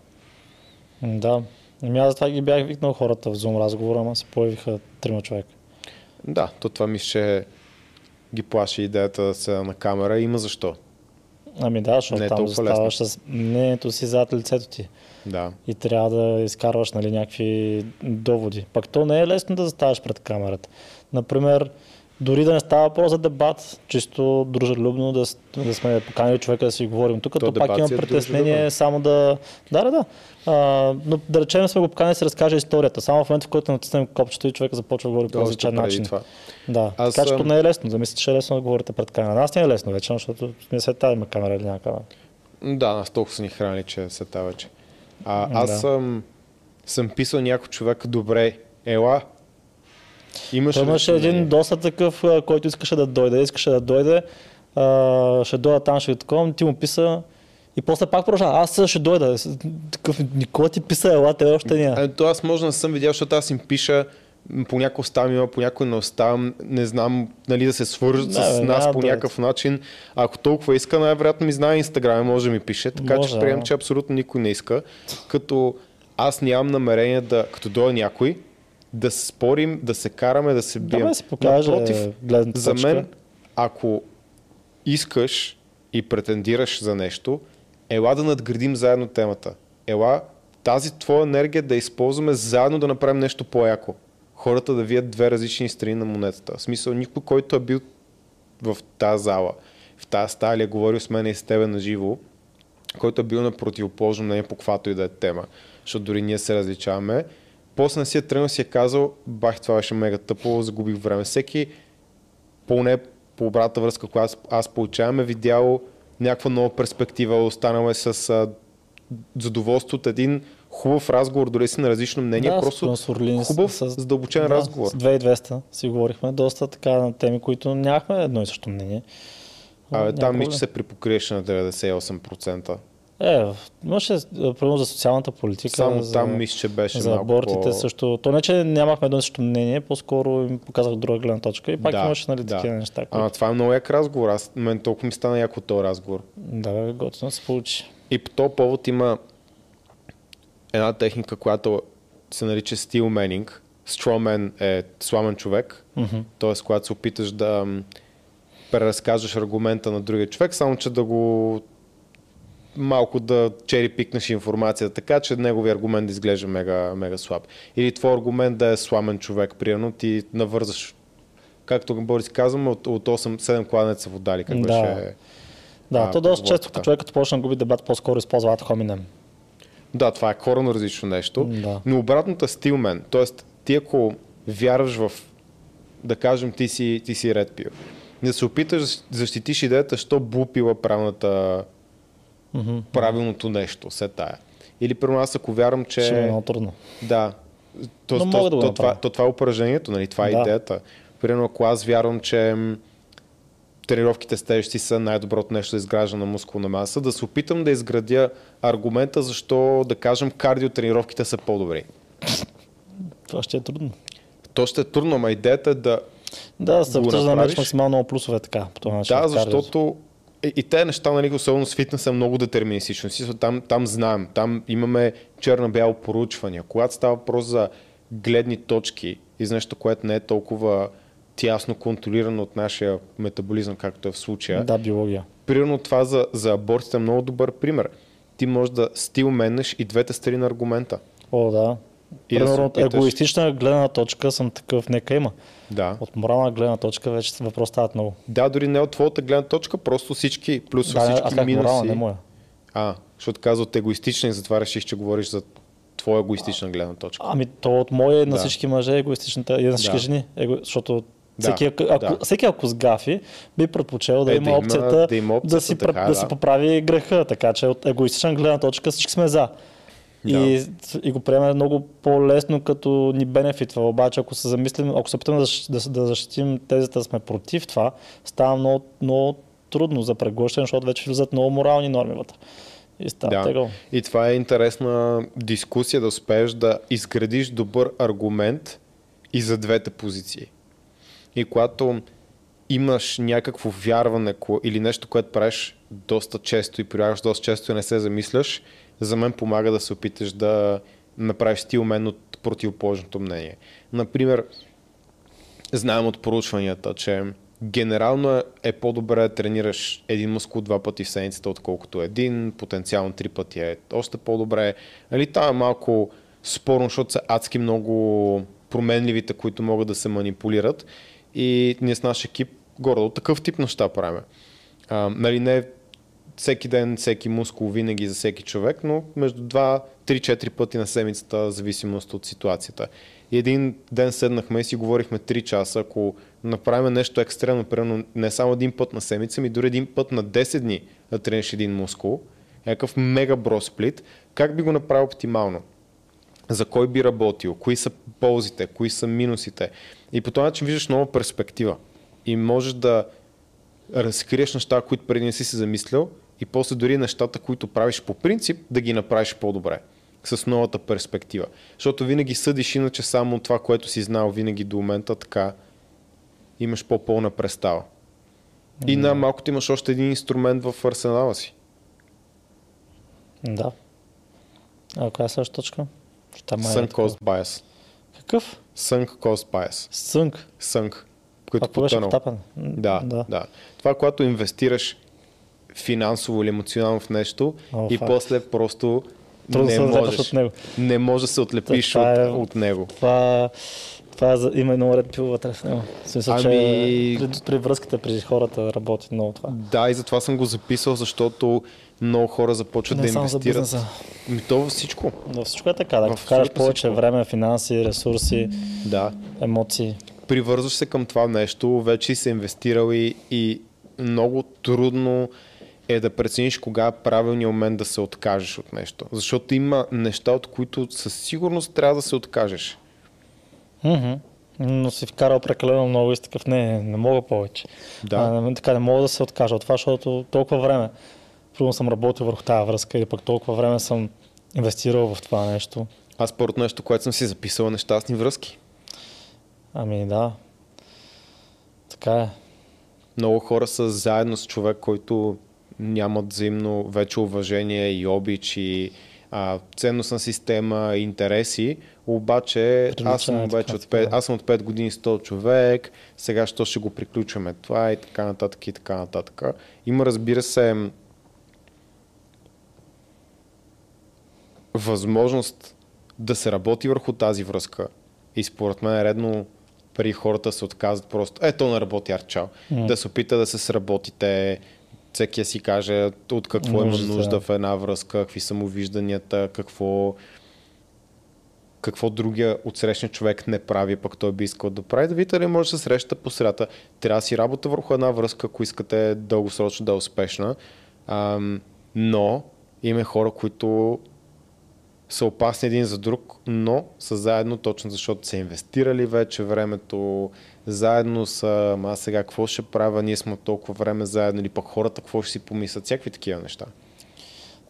Да. Ами аз затова ги бях викнал хората в Zoom разговора, ама се появиха трима човека. Да, то това ми ще ги плаши идеята да са на камера. Има защо. Ами да, защото Не е там заставаш с мнението си зад лицето ти. Да. и трябва да изкарваш нали, някакви доводи. Пак то не е лесно да заставаш пред камерата. Например, дори да не става въпрос за дебат, чисто дружелюбно да, да сме поканили човека да си говорим. Тук То то, пак има е притеснение дружелюбен. само да... Да, да, да. А, но да речем сме го поканили да си разкаже историята. Само в момента, в който натиснем копчето и човека започва да говори по различен начин. това. Да, Аз така че не е лесно. Да мислите, че е лесно да говорите пред камера. На нас не е лесно вече, защото не се тази камера или няма камера. Да, нас толкова са ни хранили, че се вече. А, аз Да. съм, съм писал някой човек, добре, ела. Имаш Той имаше един доста такъв, който искаше да дойде, искаше да дойде, а, ще дойда там, ще такова, ти му писа и после пак продължава, аз ще дойда. Такъв, Никога ти писа, ела, те още няма. А, то аз може да съм видял, защото аз им пиша м, по някой оставам има, по някой не оставам, не знам нали, да се свържат Да, с бе, нас няма по да- някакъв начин. Ако толкова иска, най-вероятно ми знае Инстаграм, може да ми пише, така Може, че приемам, да. че абсолютно никой не иска. Като аз нямам намерение да, като дойде някой, да се спорим, да се караме, да се бием. Давай си покаже Напротив, гледната за мен, ако искаш и претендираш за нещо, ела да надградим заедно темата. Ела тази твоя енергия да използваме заедно да направим нещо по-яко. Хората да видят две различни страни на монетата. В смисъл, никой, който е бил в тази зала, в тази стая е говорил с мен и с тебе на живо, който е бил на противоположно мнение по каквато и да е тема, защото дори ние се различаваме, после не си е тръгнал си е казал, бах, това беше мега тъпо, загубих време. Всеки, поне по обратната връзка, която аз, аз получавам, е видял някаква нова перспектива, останал е с а, задоволство от един хубав разговор, дори си на различно мнение, Да, просто хубав, с- задълбочен да, разговор. С 2200 си говорихме доста така на теми, които нямахме едно и също мнение. Абе, там мисля, че се припокриеше на 98%. Е, имаше е, примерно за социалната политика. Само за, там мисля, че беше за абортите по... също. То не, че нямахме едно също мнение, по-скоро им показах друга гледна точка и пак Да, имаше нали, да. такива неща. Които... А, това е много як разговор. Аз, мен толкова ми стана яко този разговор. Да, готино се получи. И по този повод има една техника, която се нарича steel manning. Strawman е сламен човек, Мгм. т.е. когато се опиташ да преразкажеш аргумента на другия човек, само че да го малко да чери пикнеш информацията, така че неговия аргумент да изглежда мега, мега слаб. Или твой аргумент да е сламен човек, примерно ти навързаш, както Борис казваме, от, от 8-7 кладенеца вода, или как Да. беше Да, А, то доста често, като човек като почне да губи дебат, по-скоро използва ad hominem. Да, това е коренно различно нещо. Да. Но обратното е стилмен. Тоест, ти ако вярваш в, да кажем, ти си, ти си Red Pill, да се опиташ да защитиш идеята, що бупила правилната, Мгм. правилното нещо, се тая. Или примерно аз ако вярвам, че... Ще е много трудно. Да. То, Но то, да то, това, то, това е упражнението, нали? това е Да. идеята. Примерно ако аз вярвам, че тренировките с тежести са най-доброто нещо за изграждане на мускулна маса, да се опитам да изградя аргумента защо, да кажем, кардиотренировките са по-добри. Това ще е трудно. То ще е трудно, ама идеята е да... Да, се го опиташ да направиш. максимално плюсове така, по този начин. Да, защото и, и те неща, нали, особено с фитнес, са много детерминистични. Там, там знаем, там имаме черно-бяло поручвания. Когато става въпрос за гледни точки и за нещо, което не е толкова тясно контролирано от нашия метаболизъм, както е в случая, Да, биология. примерно това за, за абортите е много добър пример. Ти можеш да стилменеш и двете страни на аргумента. О, да. И да се Примерно от опиташ- егоистична гледна точка съм такъв, нека има. Да. От морална гледна точка вече въпрос стават много. Да, дори не от твоята гледна точка, просто всички плюс Да, аз всички как минуси. морална, не моя. А, защото казва от егоистична и затова реших, че говориш за твоя егоистична гледна точка. Ами то от моя на Да. всички мъже е егоистичната и на всички Да. жени. Его, защото Да, всеки, ако, ако, да. всеки ако сгафи, би предпочел да, Е, има, да има- опцията, да има да, си, опцията, така, да да. си поправи греха. Така че от егоистична гледна точка всички сме за. И, и го приемаме много по-лесно, като ни бенефитва. Обаче, ако се замислим, ако се опитаме да, да, да защитим тезата да сме против това, става много, много трудно за преглъщане, защото вече влизат много морални норми вътре. И става Да. тегаво. И това е интересна дискусия да успееш да изградиш добър аргумент и за двете позиции. И когато имаш някакво вярване или нещо, което правиш доста често и прилагаш доста често и не се замисляш, за мен помага да се опиташ да направиш стил мен от противоположното мнение. Например, знаем от проучванията, че генерално е, е по-добре да тренираш един мускул два пъти в седмицата, отколкото един, потенциално три пъти е още по-добре. Нали, това е малко спорно, защото са адски много променливите, които могат да се манипулират. И ние с наш екип горе такъв тип неща правим. А, нали, не всеки ден, всеки мускул винаги за всеки човек, но между 2, 3, 4 пъти на седмицата, в зависимост от ситуацията. И един ден седнахме и си говорихме 3 часа, ако направим нещо екстремно, примерно не само един път на седмица, ми дори един път на 10 дни да трениш един мускул, някакъв мега бро сплит, как би го направил оптимално? за кой би работил, кои са ползите, кои са минусите. И по този начин виждаш нова перспектива. И можеш да разкриеш неща, които преди не си се замислял и после дори нещата, които правиш по принцип, да ги направиш по-добре. С новата перспектива. Защото винаги съдиш иначе само това, което си знал винаги до момента, така имаш по-пълна представа. И най-малкото имаш още един инструмент в арсенала си. Да. А коя е следващата точка? Е Sunk cost bias. Какъв? Sunk cost bias. Сънк. А Като потънал. Да, да, да. да. Това, когато инвестираш финансово или емоционално в нещо О, и факт. после просто Трудно не можеш, от него. не можеш да се отлепиш Това от, е- от него. Това, това е за- има много ред пил вътре в него. Смисъл, Ами- че при, при връзката при хората работи много това. Да, и затова съм го записал, защото много хора започват Не да за инвестират. бизнеса. Ми то във всичко. Но всичко е така, да. Вкараш повече всичко. време, финанси, ресурси, Да. емоции. Привързваш се към това нещо, вече си се инвестирал и, и много трудно е да прецениш кога е правилният момент да се откажеш от нещо. Защото има неща, от които със сигурност трябва да се откажеш. Мгм. Но си вкарал прекалено много и си такъв, не, не мога повече. Да. А, не, така не мога да се откажа от това, защото толкова време примерно съм работил върху тази връзка или пък толкова време съм инвестирал в това нещо. Аз първото нещо, което съм си записал е нещастни връзки. Ами да. Така е. Много хора са заедно с човек, който нямат взаимно вече уважение и обич и а, ценностна система, интереси, обаче аз съм, вече от 5, аз съм от 5 години 100 човек, сега що ще го приключваме това и така нататък и така нататък. Има разбира се възможност да се работи върху тази връзка и според мен е редно при хората се отказват просто, ето не работи арчал, mm. да се опита да се сработите, всеки си каже от какво има нужда в една връзка, какви са му вижданията, какво, какво другия отсрещния човек не прави, пък той би искал да прави. Да видите ли може да се среща по средата. Трябва да си работа върху една връзка, ако искате дългосрочно да е успешна. Ам, но има хора, които са опасни един за друг, но са заедно точно защото са инвестирали вече времето, заедно са, а сега какво ще правя, ние сме толкова време заедно, или пък хората какво ще си помислят, всякакви такива неща.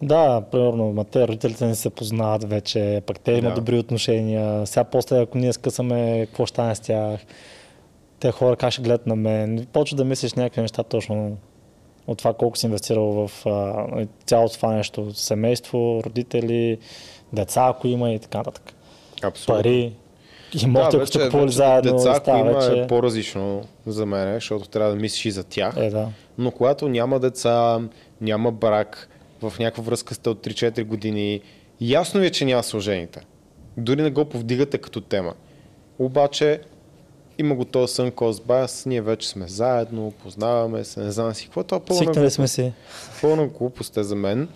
Да, примерно, ма те родителите не се познават вече, пък те имат да. добри отношения. Сега после, ако ние скъсаме, какво ще стане с тях? Те хора как ще гледат на мен? Почва да мислиш някакви неща точно от това колко си инвестирал в цялото това нещо. Семейство, родители, деца, ако има и така нататък. Абсолютно. Пари, имоти, да, ако сте купували заедно. Деца, ако има вече... е по-различно за мен, защото трябва да мислиш и за тях. Е, да. Но когато няма деца, няма брак, в някаква връзка сте от 3-4 години, ясно ви е, че няма сложените. Дори не го повдигате като тема. Обаче има го този сън с бас, ние вече сме заедно, познаваме се, не знам си какво. Това е пълна, сме си. Пълна глупост е за мен.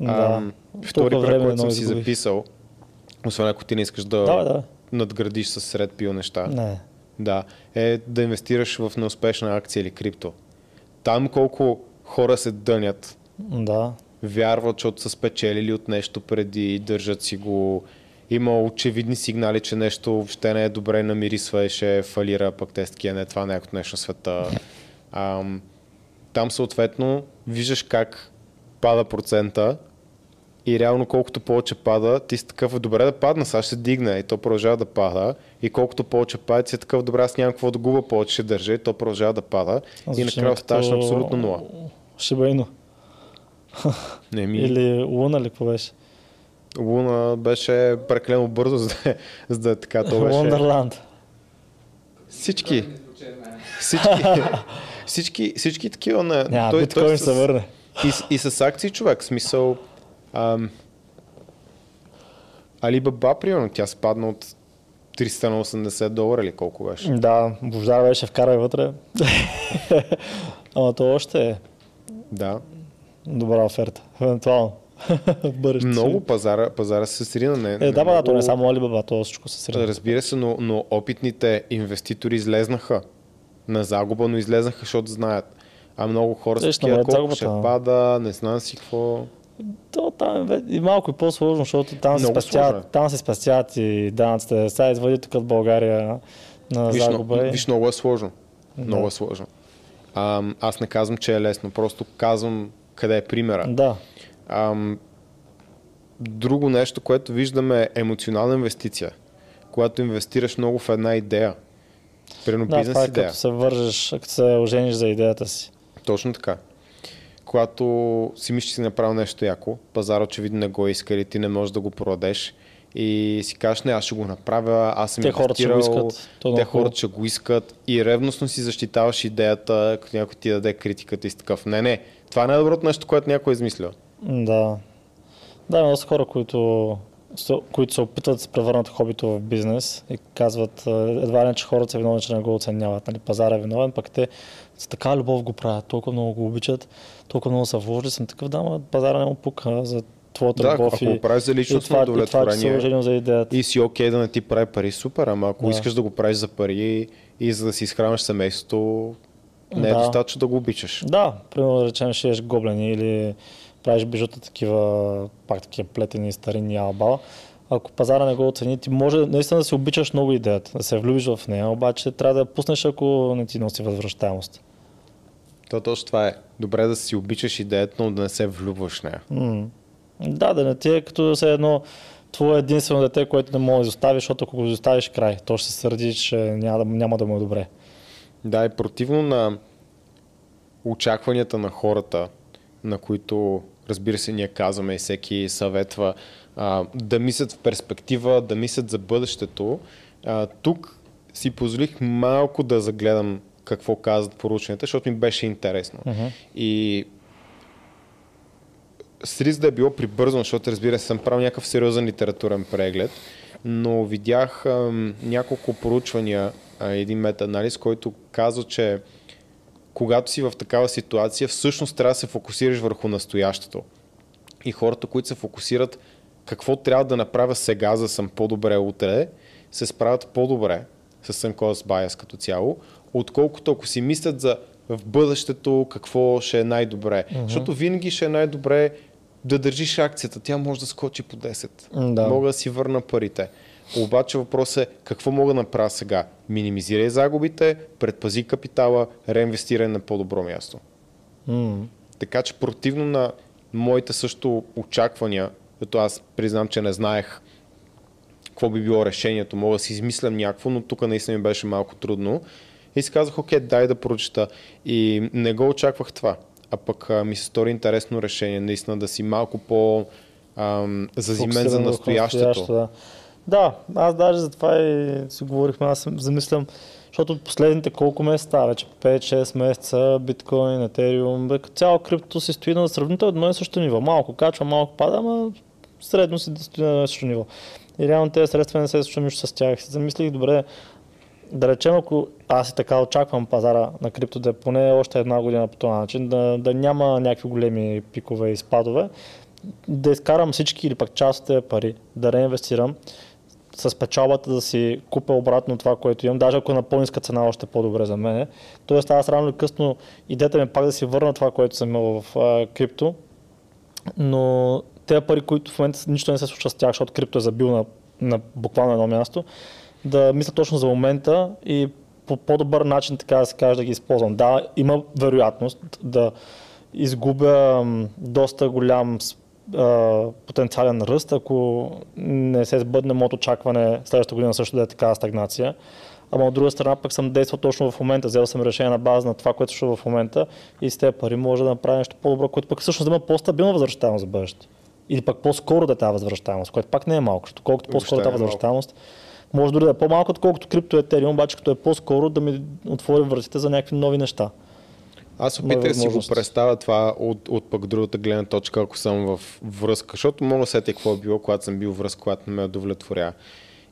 Да. А, втори проект, който съм си записал, освен ако ти не искаш да, да, да. надградиш с сред пил неща. Не. Да, е да инвестираш в неуспешна акция или крипто. Там колко хора се дънят. Да. Вярват, защото са спечелили от нещо преди, държат си го. Има очевидни сигнали, че нещо въобще не е добре, намирисва и ще фалира, пък те такива не е това някакво нещо на света. Ам, там съответно виждаш как пада процента и реално колкото повече пада, ти си такъв, добре да падна, сега ще се дигне и то продължава да пада. И колкото повече пада, ти си такъв, добре, аз нямам какво да губа, повече ще държа и то продължава да пада. и накрая ставаш като... абсолютно нула. Шибайно. Не ми... Или Луна ли какво беше? Луна беше преклено бързо, (laughs) за да, за да е така. То беше... Wonderland. Всички. Всички, (laughs) всички, всички такива на... Няма, той, биткоин той се върне. И, и с акции човек, смисъл... Ам, Алибаба, примерно, тя спадна от 300 на 80 долара или колко беше? Да, Бождар беше вкарай вътре. Ама то още е. Да. Добра оферта, евентуално. (laughs) Много пазара, пазара се срина. Не, е, да, много... то не само Alibaba, то всичко се срина. Разбира се, но, но опитните инвеститори излезнаха на загуба, но излезнаха, защото знаят. А много хора са такива, колко ще пада, не знам си какво. То там е и малко и по-сложно, защото там се, спастяват, там се спастяват и данъците. Сега извади тук от България на виж, загуба. Но, виж, много е сложно. Да. Много е сложно. А, аз не казвам, че е лесно, просто казвам къде е примера. Да. А, друго нещо, което виждаме е емоционална инвестиция. Когато инвестираш много в една идея. Примерно да, бизнес това е идея. като се вържеш, като се ожениш за идеята си. Точно така. Когато си мислиш, че си направил нещо яко, пазар очевидно не го иска или ти не можеш да го продадеш и си кажеш, не, аз ще го направя, аз съм те хората ще го искат. те хората ще го искат и ревностно си защитаваш идеята, като някой ти даде критиката и си такъв. Не, не, това е най-доброто нещо, което някой е измислил. Да. Да, има хора, които, които се опитват да се превърнат хобито в бизнес и казват едва ли, че хората са виновни, че не го оценяват. Нали? Пазар е виновен, пък те с така любов го правят, толкова много го обичат, толкова много са вложили, съм такъв, да, но пазара не му пука за твоята да, любов. ако и, го правиш за личностно удовлетворение и, за идеята. и си окей okay да не ти прави пари, супер, ама ако да. искаш да го правиш за пари и за да си изхранваш семейството, не е да. достатъчно да го обичаш. Да, примерно да речем, ще еш гоблени или правиш бижута такива, пак такива плетени старини алба, ако пазара не го оцени, ти може наистина да си обичаш много идеята, да се влюбиш в нея, обаче трябва да я пуснеш, ако не ти носи възвръщаемост. То точно това е. добре да си обичаш идеята, но да не се влюбваш в нея. М. Да, да не ти е като все едно твое единствено дете, което не може да изоставиш, защото ако го изоставиш край, то ще се сърди, че няма няма да му е добре. Да, и противно на очакванията на хората, на които, разбира се, ние казваме и всеки съветва а, да мислят в перспектива, да мислят за бъдещето. А, тук си позволих малко да загледам какво казват порученията, защото ми беше интересно. Мгм. И с риск да е било прибързано, защото разбира се съм правил някакъв сериозен литературен преглед, но видях ам, няколко поручвания, а, един мета-анализ, който казва, че когато си в такава ситуация, всъщност трябва да се фокусираш върху настоящето. И хората, които се фокусират какво трябва да направя сега, за да съм по-добре утре, се справят по-добре с unconscious bias като цяло, отколкото ако си мислят за в бъдещето какво ще е най-добре. Mm-hmm. Защото винаги ще е най-добре да държиш акцията. Тя може да скочи по 10. М, да. Мога да си върна парите. Обаче въпросът е какво мога да направя сега? Минимизирай загубите, предпази капитала, реинвестирай на по-добро място. М. Така че противно на моите също очаквания, като аз признам, че не знаех какво би било решението, мога да си измислям някакво, но тук наистина ми беше малко трудно. И си казах, окей, дай да прочета. И не го очаквах това. А пък а, ми се стори интересно решение, наистина да си малко по ам, зазимен за настоящето. Да. да, аз даже за това и си говорихме, аз замислям, защото последните колко месеца вече, 5-6 месеца, биткоин, етериум, бе, цяло криптото си стои на сравнително едно и също ниво. Малко качва, малко пада, ама средно си стои на едно и също ниво. И реално тези средства не се случва нищо с тях. Си замислих, добре, да речем, ако аз и така очаквам пазара на крипто да е поне още една година по този начин, да, да няма някакви големи пикове и спадове, да изкарам всички или пък част от тези пари, да реинвестирам, с печалбата да си купя обратно това, което имам, даже ако е на по-ниска цена, още по-добре за мен. Тоест аз рано или късно идеята ми пак да си върна това, което съм имал в а, крипто, но тези пари, които в момента нищо не се случва с тях, защото крипто е забил на, на буквално едно място, да мисля точно за момента и по по-добър начин, така да се каже, да ги използвам. Да, има вероятност да изгубя доста голям а, потенциален ръст, ако не се сбъдне моето очакване следващата година също да е такава стагнация. Ама от друга страна пък съм действал точно в момента, взел съм решение на база на това, което ще в момента и с тези пари може да направя нещо по-добро, което пък всъщност да има по-стабилна възвръщаемост за бъдеще. Или пък по-скоро да е тази възвръщаемост, което пак не е малко, защото колкото по-скоро е тази възвръщаемост, може дори да е по-малко, отколкото крипто Ethereum, обаче като е по-скоро да ми отвори вратите за някакви нови неща. Аз опитах да си го представя това от, от пък другата гледна точка, ако съм в връзка, защото мога да сетя какво е било, когато съм бил връзка, която не ме удовлетворя.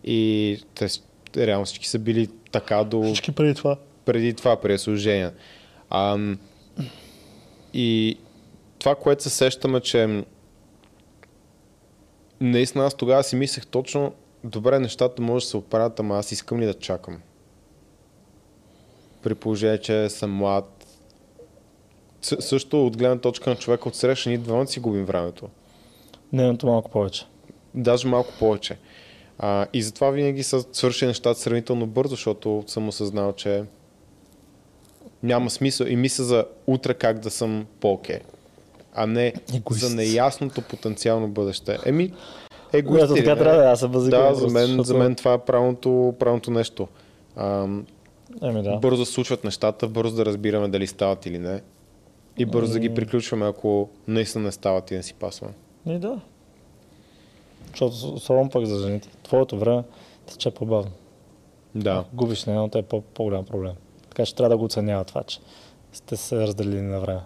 И те, реално всички са били така до Всички преди това. преди това, преди служение. Ам, и това, което се сещаме, че наистина аз тогава си мислех точно, добре, нещата може да се оправят, ама аз искам ли да чакам? При положение, че съм млад. С- също от гледна точка на човека от среща, ние двамата си губим времето. Нейното малко повече. Даже малко повече. А, и затова винаги са свършили нещата сравнително бързо, защото съм осъзнал, че няма смисъл и мисля за утре как да съм по-окей. А не Егоист. за неясното потенциално бъдеще. Еми, егоисти. така ли, не? трябва да аз възигам. Да, за мен, за мен това е правилното, правилното нещо. Ам, Еми да. Бързо да случват нещата, бързо да разбираме дали стават или не. И бързо да ги приключваме, ако наистина не стават и не си пасваме. И да. Защото особено пък за жените. Твоето време тече по-бавно. Да. Губиш на едното е по- по-голям проблем. Така че трябва да го оценява това, че сте се разделили на време.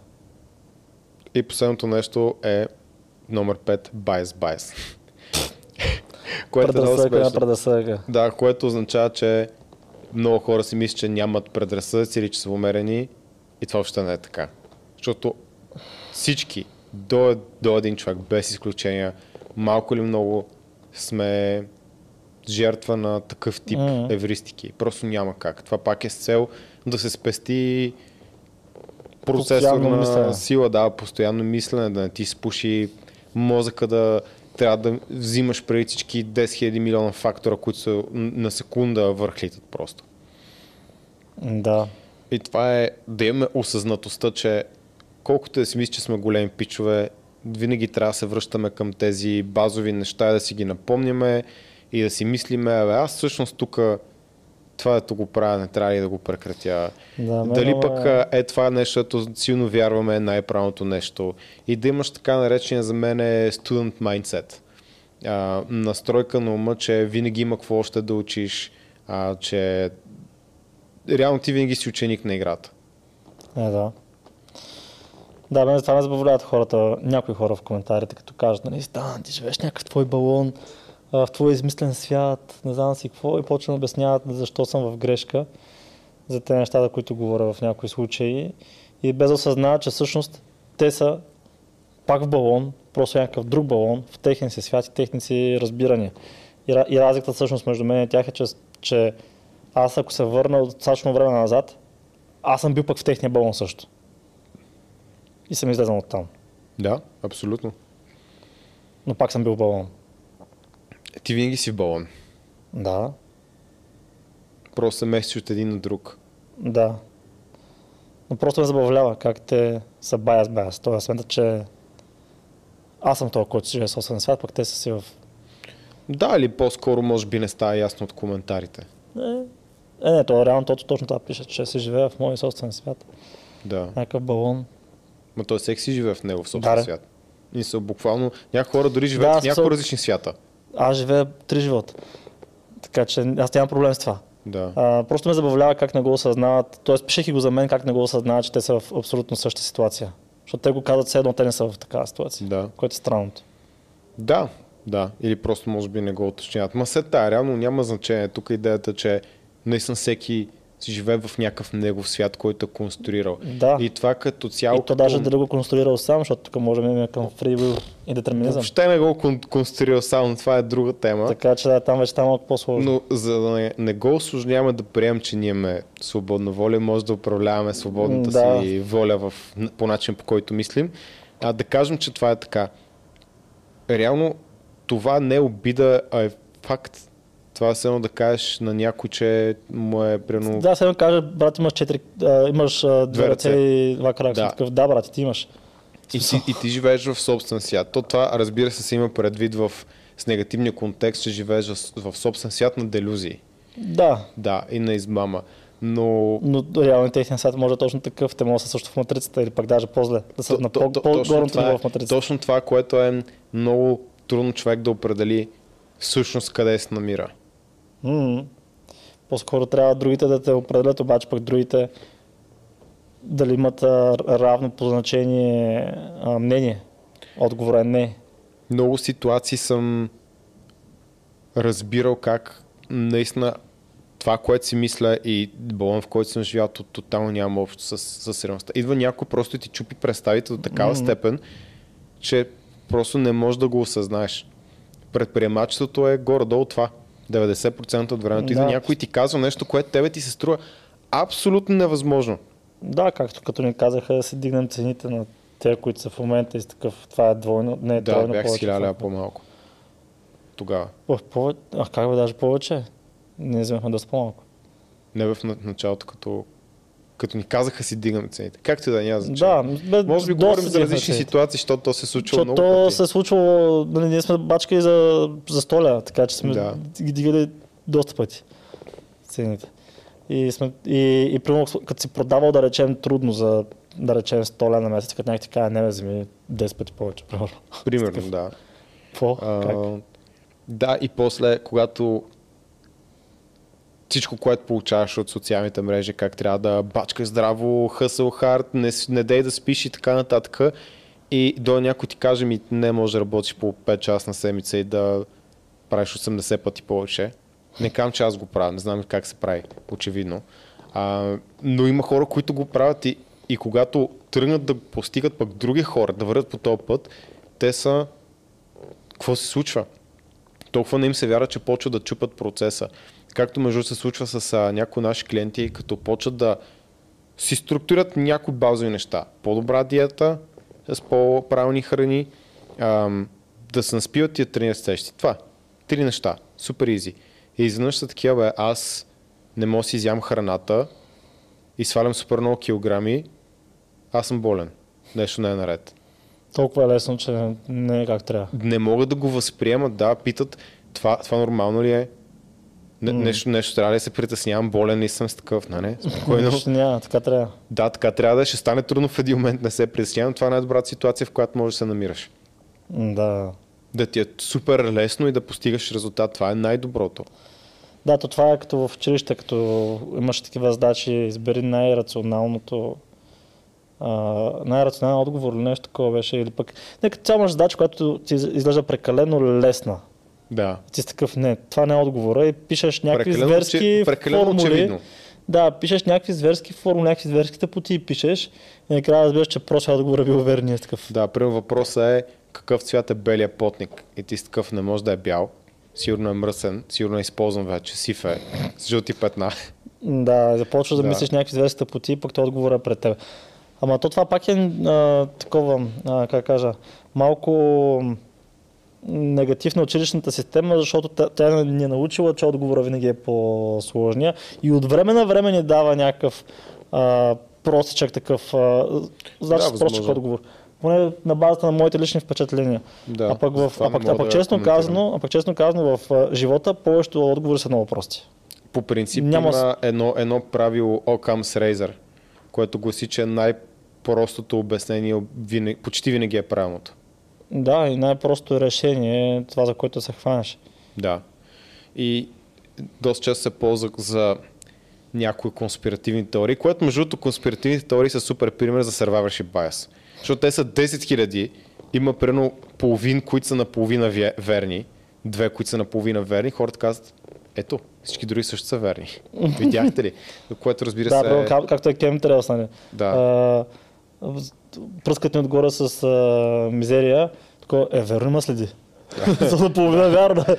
И последното нещо е номер 5, bias bias. което е Предразсъдъка на смешно. предразсъдъка. Да, което означава, че много хора си мислят, че нямат предразсъдъци или че са умерени и това въобще не е така. Защото всички, до, до един човек, без изключения, малко или много сме жертва на такъв тип mm-hmm. евристики. Просто няма как. Това пак е с цел да се спести процесор Постоянно на мислене. сила, да, постоянно мислене, да не ти спуши мозъка да трябва да взимаш преди всички 10 000 милиона фактора, които са на секунда върхлитат просто. Да. И това е да имаме осъзнатостта, че колкото да си мисли, че сме големи пичове, винаги трябва да се връщаме към тези базови неща да си ги напомняме и да си мислиме, абе, аз всъщност тук това да го правя, не трябва ли да го прекратя. Да, Дали много пък е- е това е нещо, което силно вярваме е най-правилното нещо. И да имаш така наречения за мен е student mindset. А, настройка на ума, че винаги има какво още да учиш, а, че реално ти винаги си ученик на играта. Е, да. Да, мен това ме забавляват хората, някои хора в коментарите, като кажат, нали, Стан, ти живееш някакъв твой балон, в твой измислен свят, не знам си какво, и почват да обясняват защо съм в грешка за тези неща, които говоря в някои случаи. И без да осъзнават, че всъщност те са пак в балон, просто някакъв друг балон, в техния си свят и техни си разбирания. И, и разликата всъщност между мен и тях е, че, че аз ако се върна от достатъчно време назад, аз съм бил пък в техния балон също. И съм излезнал от там. Да, абсолютно. Но пак съм бил в балон. Ти винаги си в балон. Да, Просто се местиш от един на друг. да. Но просто ме забавлява как те са баяс баяс. Тоест, смятат, че аз съм този, който си живее собствен свят, пък те са си в... Да, или по-скоро може би не става ясно от коментарите. Е, е не, то реално точно, точно това пише, че си живее в моя собствен свят. Да. Някакъв балон. Ма той всеки си живее в него в собствен Да, свят. И са буквално, някои хора дори живеят Да, в няколко различни свята. Аз живея три живота. Така че аз нямам проблем с това. Да. А, просто ме забавлява как не го осъзнават. Тоест, пишех и го за мен, как не го осъзнават, че те са в абсолютно същата ситуация. Защото те го казват все едно, те не са в такава ситуация. Да. Което е странното. Да, да. Или просто може би не го уточняват. Ма след тая, реално няма значение. Тук идеята, че наистина всеки живее в някакъв негов свят, който е конструирал. Да. И това като цяло... И то даже дали го конструирал сам, защото тук можем да имаме към will и детерминизъм. Въобще не го кон- конструирал само, това е друга тема. Така че да, там вече става малко по-сложно. Но за да не, не го осложняваме да приемем, че ние имаме свободна воля, може да управляваме свободната Да. си воля в, по начин по който мислим, а да кажем, че това е така. Реално това не е обида, а е факт. Това е едно да кажеш на някой, че му е примерно... Да, сега каже, брат, имаш четири, а, имаш а, две ръце и два крака. Да. Такъв, да, брат, ти имаш. И ти, и ти живееш в собствен свят. То това, разбира се, се има предвид в, с негативния контекст, че живееш в, в собствен свят на делюзии. Да, Да, и на измама. Но но реално техният свят може е точно такъв. Те могат да са също в матрицата или пък даже по-зле. Да са То- на по- то- по-горното това ниво е- в матрицата. Точно това, което е много трудно човек да определи всъщност къде се намира. М. По-скоро трябва другите да те определят, обаче пък другите дали имат равно по значение а, мнение. Отговорът е не. Много ситуации съм разбирал как наистина това, което си мисля и балон, в който съм живял, то тотално няма общо с, с реалността. Идва някой просто и ти чупи представите до такава Мгм. степен, че просто не можеш да го осъзнаеш. Предприемачеството е горе-долу това. 90% от времето. Идва Да. някой и ти казва нещо, което тебе ти се струва абсолютно невъзможно. Да, както като ни казаха да си дигнем цените на те, които са в момента и с такъв, това е двойно, не е Да, тройно бях повече. 1000 лева това. по-малко. Тогава. О, повече, а как бе, даже повече? Ние вземахме доста по-малко. Не в на- началото, като, като ни казаха си дигаме цените. Както и да няма значение. Да, бе, Може би говорим за различни цените. ситуации, защото то се случва Защото много то пъти. се е случвало, нали, ние сме бачкали за, за столя, така че сме Да. ги дигали доста пъти цените. И, сме, и, и примерно, като си продавал, да речем, трудно за да речем 100 лева на месец, като някой ти каже, не, вземи 10 пъти повече, примерно. Примерно, да. Какво? Да, и после, когато всичко, което получаваш от социалните мрежи, как трябва да бачкаш здраво, хъсъл хард, не, не дей да спиш и така нататък. И до някой ти каже ми, не може да работиш по 5 часа на седмица и да правиш 80 пъти повече. Не казвам, че аз го правя, не знам как се прави, очевидно. А, но има хора, които го правят и, и когато тръгнат да постигат пък други хора, да вървят по този път, те са... Какво се случва? толкова не им се вярва, че почват да чупат процеса. Както между се случва с а, някои наши клиенти, като почват да си структурират някои базови неща. По-добра диета, с по-правилни храни, ам, да се наспиват и да тренират сещи. Това. Три неща. Супер изи. И изведнъж са такива, бе, аз не мога си изям храната и свалям супер много килограми, аз съм болен. нещо не е наред. Толкова е лесно, че не е как трябва. Не могат да го възприемат, да, питат това, това нормално ли е? Не, нещо, нещо трябва да се притеснявам, болен ли съм с такъв, нали? (laughs) Спокойно. Нищо няма, така трябва. Да, така трябва да е. Ще стане трудно в един момент, не се притеснявам. Това е най-добрата ситуация, в която можеш да се намираш. Да. Да ти е супер лесно и да постигаш резултат. Това е най-доброто. Да, то това е като в училище, като имаш такива задачи, избери най-рационалното най-рационален отговор или нещо такова беше. Или пък, не, като цяло имаш задача, която ти из- изглежда прекалено лесна. Да. Ти си такъв, не, това не е отговора и пишеш някакви Прекалено, зверски очи- прекалено формули. очевидно. Да, пишеш някакви зверски формули, някакви зверски тъпоти пишеш и накрая разбираш, че просто отговор е бил верният такъв. Да, примерно въпросът е какъв цвят е белия потник. И ти си такъв не може да е бял. Сигурно е мръсен, сигурно е използван вече, сив е, с жълти петна. Да, започваш да, Да. мислиш някакви зверски тъпоти, пък то отговор е пред теб. Ама то това пак е а, такова, а, как кажа, малко негатив на училищната система, защото тя, ни е научила, че отговора винаги е по-сложния и от време на време ни дава някакъв а, простичък такъв, а, значи Да, простичък отговор. Поне на базата на моите лични впечатления. Да, а пък, в, а пък, а пък да честно казано, а пък честно казано в а, живота повечето отговори са много прости. По принцип Няма има едно, едно правило Occam's Razor, което гласи, че най-простото обяснение винаги, почти винаги е правилното. Да, и най-просто решение е това, за което се хванеш. Да. И доста често се ползва за някои конспиративни теории, което между другото конспиративните теории са супер пример за survivorship bias. Защото те са 10 000, има примерно половин, които са наполовина ве- верни, две, които са наполовина верни, хората казват, ето, всички други също са верни. (laughs) Видяхте ли? Което разбира Да, се... бе, как, както е Chemtrails, нали? Да. А, пръскат ни отгоре с а, мизерия, такова, е, верно има следи. (laughs) За наполовина вярно. (laughs)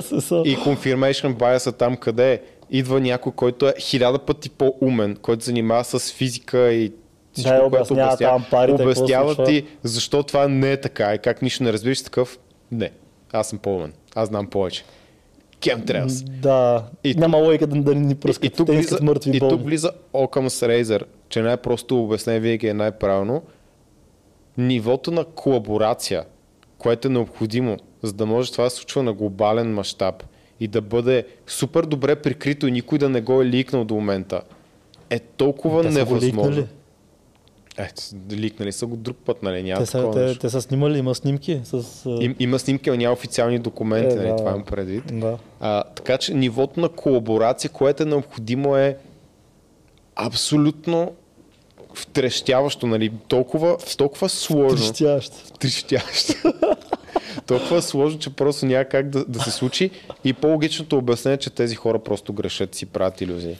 С- И confirmation bias там къде е? Идва някой, който е хиляда пъти по-умен, който занимава с физика и всичко, Да, което обяснява обяснява, там парите, обяснява ти защо това не е така и как нищо не разбираш такъв. Не, аз съм по-умен, аз знам повече. Chemtrails. Да, И няма логика да, да ни И, пръскат. и, тук Те влиза, мъртви и тук влиза Occam's Razor, че най-просто обяснение винаги е най-правилно. Нивото на колаборация, което е необходимо, за да може това да се случва на глобален мащаб и да бъде супер добре прикрито и никой да не го е ликнал до момента, е толкова невъзможно. Е, ликнали са го друг път, нали? Няма Те са, те, те са снимали, има снимки с... Им, има снимки, но няма официални документи, Е, нали? да. това имам предвид. Да. А, така че нивото на колаборация, което е необходимо е абсолютно втрещяващо, нали? Толкова, толкова сложно. Трещящ. Трещящо. (laughs) толкова сложно, че просто няма как да, да се случи. И по-логичното обяснение че тези хора просто грешат си правят иллюзии.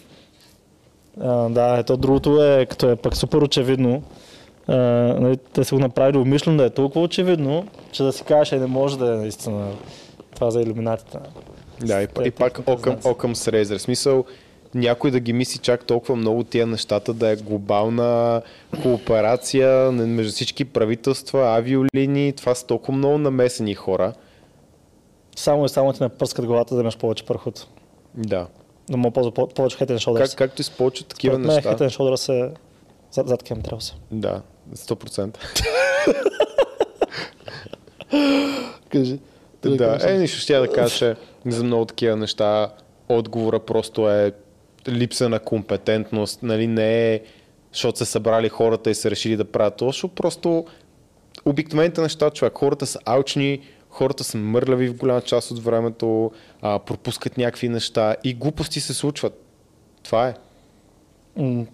А, да, ето другото е, като е пък супер очевидно. А, нали, те са го направили умишлено да е толкова очевидно, че да си кажеш, е, не може да е наистина това за иллюминатите. Да, и, и пак окъм, окъм с. В смисъл, някой да ги мисли чак толкова много тия нещата, да е глобална кооперация между всички правителства, авиолинии, това са толкова много намесени хора. Само и само ти напърскат главата да имаш повече пръхот. Да. Да му ползва по- повече хейтен шолдърс. Как, както и с повече такива Според мен неща. хейтен шолдърс е зад, зад Chemtrails. Да, 100%. (laughs) Кажи. да, е, нищо ще я да кажа, че за много такива неща отговора просто е липса на компетентност, нали, не е защото се събрали хората и са решили да правят защото просто обикновените неща, човек, хората са алчни, хората са мърляви в голяма част от времето, а, пропускат някакви неща и глупости се случват. Това е.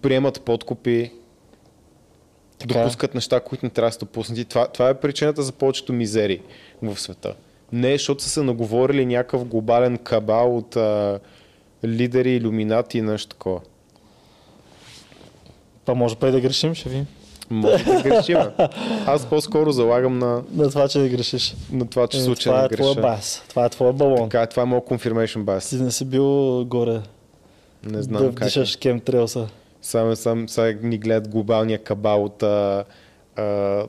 Приемат подкупи, Така е. допускат неща, които не трябва да са допуснати. Това, това е причината за повечето мизери в света. Не защото са се наговорили някакъв глобален кабал от а, лидери, иллюминати и нещо такова. Па може па и да грешим, ще ви. Може да грешим. Аз по-скоро залагам на, На това, че да грешиш. на това, че Е, случайно това не е твоя греша. бас. Това е твоя балон. Така, това е моят confirmation bias. Ти не си бил горе Не знам да как. е. вдишаш Chemtrails. Само, сам, сега ни гледат глобалния кабал от а, а,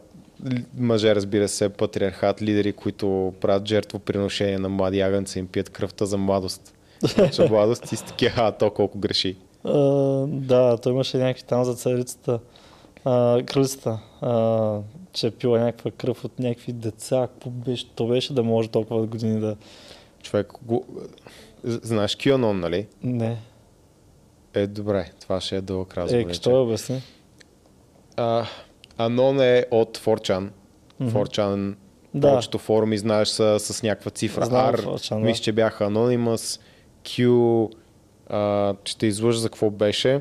мъже, разбира се, патриархат, лидери, които правят жертвоприношение на млади агънца и им пият кръвта за младост. Значи (laughs) младост и си такива, а то колко греши. А, да, той имаше някакви там за царицата. А, кралицата, а, че е пила някаква кръв от някакви деца. Какво беше? То беше да може толкова години да... Човек, го... знаеш QAnon, нали? Не. Е, добре, това ще е дълъг разговор. Е, що е обясни? А, Анон е от 4chan. 4chan, Да. повечето форуми, знаеш, са с някаква цифра. Знам R, 4chan, да. мисля, че бяха Anonymous, Q, а, ще излъжа за какво беше.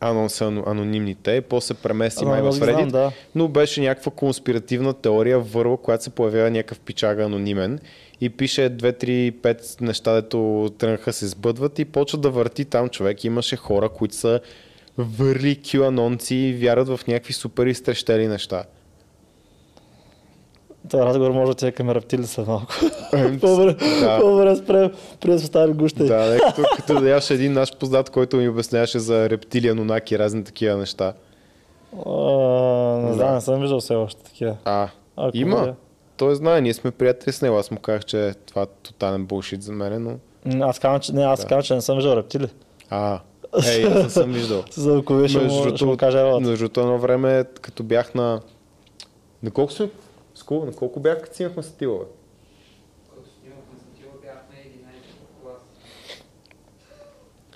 Анон са ано- анонимните, после се премести май в знам, Reddit, да. но беше някаква конспиративна теория върва, която се появява някакъв пичага анонимен и пише 2, 3, 5 неща, дето тръгнаха се сбъдват и почва да върти там човек. Имаше хора, които са върли QAnonци и вярват в някакви супер изтрещели неща. Това разговор може да ти е към рептили след малко. (laughs) Ем, По-добре, да. по-добре спрем, преди да. Да, не, като, като да имаше един наш познат, който ми обясняваше за рептили, анунаки и разни такива неща. А, не знам, не съм виждал все още такива. А, Ако има. бъде. Той знае, ние сме приятели с него. Аз му казах, че това е тотален булшит за мен, но... Аз казвам, че, не, аз казвам, че не съм виждал рептили. А, ей, аз не съм виждал. (laughs) За ако виж, ще, му- кажа елата. Между едно време, като бях на... На колко сме? С колко, на колко бях, като снимахме с Тила, бе? Като снимахме с Тила бяхме 11 клас.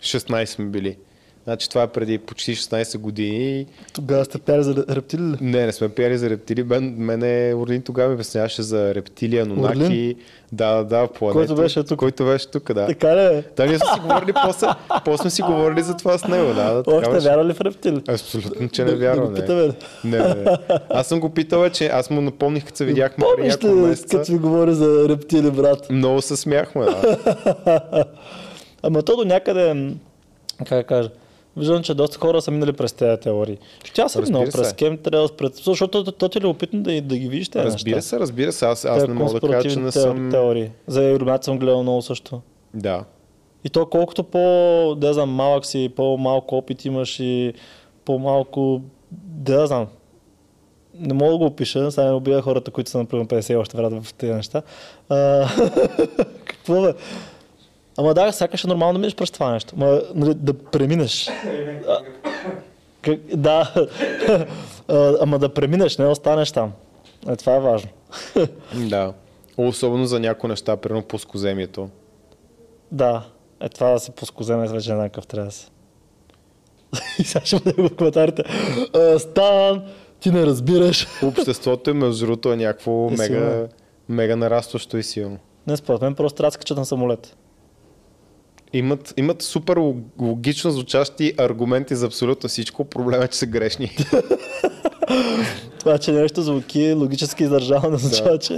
16 сме били. Значи това е преди почти 16 години. Тогава сте пяли за рептили ли? Не, не сме пияли за рептили. Мен, мене Орлин тогава ми обясняваше за рептили, анунаки. Орлин? Да, да, да, планета. Който беше тук. Който беше тук, да. Така ли? е? Да, ние сме си говорили после, после сме си говорили за това с него, да. да Още беше. вярва ли в рептили? Абсолютно, че не Да- да вярвам. го не. Не, не. Аз съм го питал, че аз му напомних, като се видяхме преди няколко месеца. като ми говори за рептили, брат? Много се смяхме, да. (laughs) Ама то до някъде, как да кажа, виждам, че доста хора са минали през тези теории. Аз съм минал през кем трябва през... Защото то, то ти е любопитно да, да ги видиш тези Разбира неща. се, разбира се. Аз, аз не мога да кажа, че не съм... теории. За Иллюминати съм гледал много също. Да. И то колкото по, да знам, малък си, по-малко опит имаш и по-малко, да знам, не мога да го опиша, сега не убия хората, които са например 50 и още вярват в тези неща. А, (laughs) какво бе? Ама да, сякаш е нормално да минеш през това нещо. Ма, нали, да преминеш. А, как, да. (laughs) А, ама да преминеш, не останеш там. Е, това е важно. (laughs) Да. Особено за някои неща, примерно плоскоземието. Да, е това да се поскоземе вече еднакъв трябва да се. (laughs) И сега ще бъде в коментарите. «А, Стан, ти не разбираш. Обществото е между другото е някакво Е, мега, силно. мега нарастващо и силно. Не, според мен просто трябва да скачат на самолет. Имат, имат супер лог- логично звучащи аргументи за абсолютно всичко. Проблема е, че са грешни. (laughs) Това, че нещо звуки логически издържано, означава, че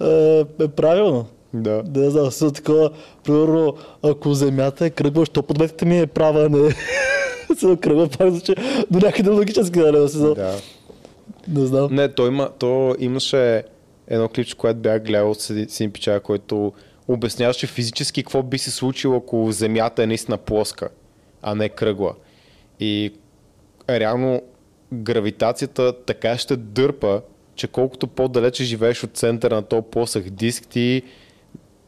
е, е правилно. да. Да, знам, също такова, примерно, ако земята е кръгла, що подметката ми е права, не (laughs) се кръгла, пак звучи до някъде логически, да не се да. Не знам. Не, то, има, то имаше едно клипче, което бях гледал с един- пичага, който обясняваше физически какво би се случило, ако Земята е наистина плоска, а не кръгла. И реално гравитацията така ще дърпа, че колкото по-далече живееш от центъра на този плосък диск, ти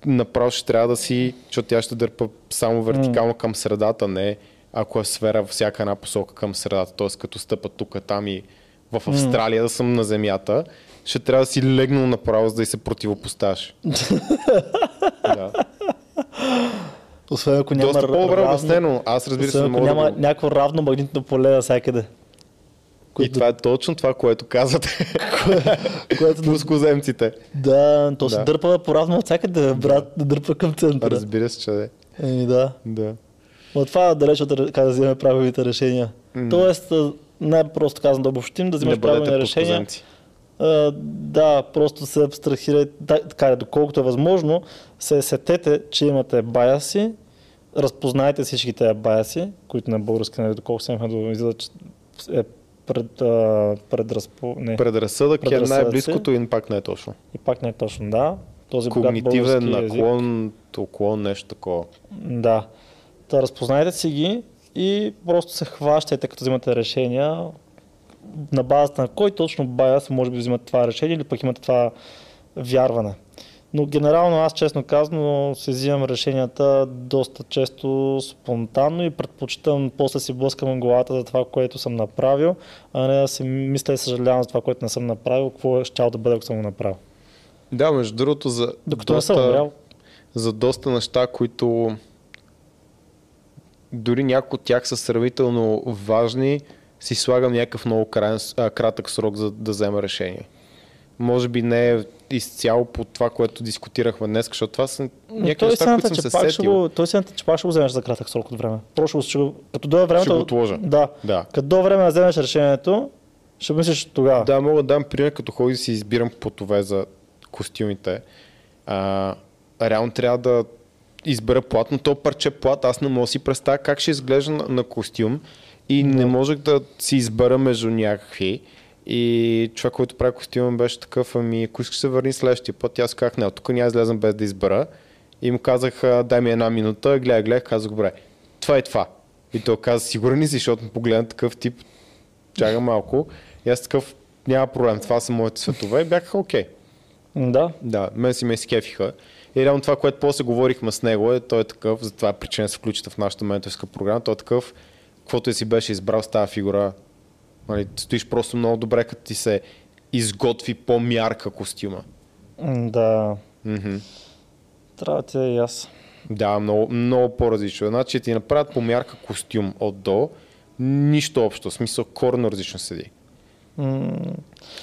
направо ще трябва да си, защото тя ще дърпа само вертикално към средата, не ако е сфера във всяка една посока към средата, т.е. като стъпа тук, там и в Австралия да съм на земята, ще трябва да си легнал направо, за да й се противопоставяш. (laughs) да. Освен ако няма Доста по-добре равно- обяснено. Аз разбира се ако няма да го... някакво равно магнитно поле навсякъде. И това е точно това, което казвате. (laughs) което Плоскоземците. Да, то се Да. дърпа по-равно от всякъде, брат, да дърпа към центъра. Разбира се, че да. Еми да. да. Но това е далеч от как да вземем правилните решения. М. Тоест, а, не просто казвам да обобщим, да вземеш правилни решения. плоскоземци. Да, просто се абстрахирайте, да, така е, доколкото е възможно, се сетете, че имате баяси, разпознайте всички тези баяси, които на български, нали, доколко се имаме да излиза, че е пред, а, предразпо... Не. Предразсъдък е най-близкото и пак не е точно. И пак не е точно, да. Този Когнитивен български език. наклон, уклон, нещо такова. Да. Та разпознайте си ги и просто се хващайте, като взимате решения, на базата на кой точно баяс може би взимат това решение или пък имате това вярване. Но генерално аз честно казано си взимам решенията доста често спонтанно и предпочитам после си блъскам главата за това, което съм направил, а не да си мисля и съжалявам за това, което не съм направил, какво е щяло да бъде, ако съм го направил. Да, между другото, за Докато не съм умрял. за доста неща, които дори някои от тях са сравнително важни, си слагам някакъв много крайен, а, кратък срок за да взема решение. Може би не е изцяло по това, което дискутирахме днес, защото това са някакви неща, които съм се пак сетил. го, той сената, че пак ще го вземеш за кратък срок от време. Просто ще го, като дойде времето... Ще го отложа. Да. Да. Като дойде време да вземеш решението, ще мислиш тогава. Да, мога да дам пример, като ходя да си избирам потове за костюмите. А, реално трябва да избера плат, но то парче плат, аз не мога да си представя как ще изглежда на, на костюм и не можех да си избера между някакви. И човек, който прави костюма беше такъв, ами ако искаш се върни следващия път, аз казах, не, тук няма излезам без да избера. И му казах, «А, дай ми една минута, гледай, гледай, казах, добре, това е това. И той каза, сигурен ли си, защото му погледна такъв тип, чага малко. И аз такъв, няма проблем, това са моите светове. И бях окей. Да. Да, мен си ме изкефиха. И реално това, което после говорихме с него е, той е такъв, затова е причина да се включите в нашата менторска програма, той е такъв, каквото и си беше избрал с тази фигура, нали, стоиш просто много добре, като ти се изготви по-мярка костюма. Да. Мгм. Трябва да ти е и аз. Да, много, много по-различно. Значи ти направят по мярка костюм от до, нищо общо, в смисъл коренно различно седи. М,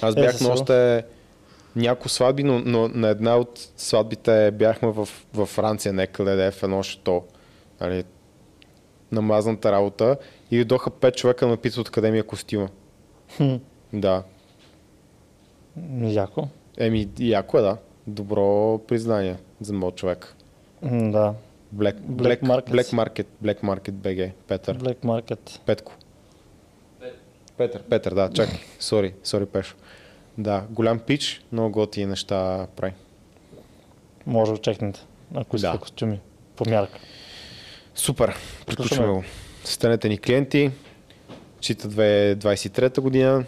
Аз Е, бях със на още няколко сватби, но, но на една от сватбите бяхме в, в Франция, някъде е в едно шато. Нали, намазната работа и дойдоха пет човека ме питат откъде ми е костюма. хм, Да. Яко. Еми, яко е, да. Добро признание за моят човек. М, Да. Black, Black Black, Markets. Black Market, Black Market BG, Петър. Black Market. Петко. Петър, Петър, да, чакай. Сори, сори, Пешо. Да, голям пич, много готини неща прави. Може да чекнете, ако искате Да. костюми. По мярка. Супер, приключваме Слушаме. го. Станете ни клиенти, чита 2023 година,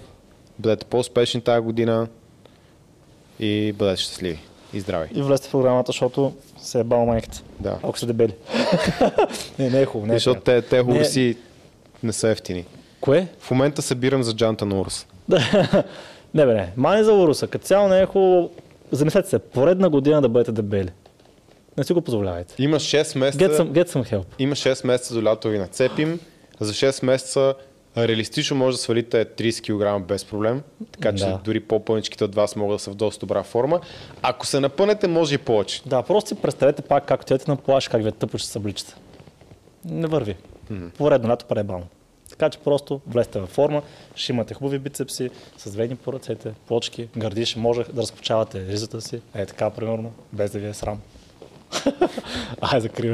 бъдете по-успешни тази година и бъдете щастливи и здрави. И влезте в програмата, защото се е бал майката. Да. Ако са дебели. (laughs) не, не е хубаво. Не е Защото те, те Не. уруси не са ефтини. Кое? В момента събирам за джанта на урус. (laughs) не бе, не. Мани за уруса. Като цяло не е хубаво. Замислете се, поредна година да бъдете дебели. Не си го позволявайте. Има 6 месеца, Get some, get some help. има 6 месеца до лято ви нацепим. За 6 месеца реалистично може да свалите 30 кг без проблем. Така че Да. дори по-пълничките от вас могат да са в доста добра форма. Ако се напънете, може и повече. Да, просто си представете пак как отидете на плаш, как ви е тъпо, че се събличате. Не върви. Поредно лято пребално. Така че просто влезте във форма, ще имате хубави бицепси, с вени по ръцете, плочки, гърдиш, може да разкочавате ризата си, е така примерно, без да ви е срам. 还是可以。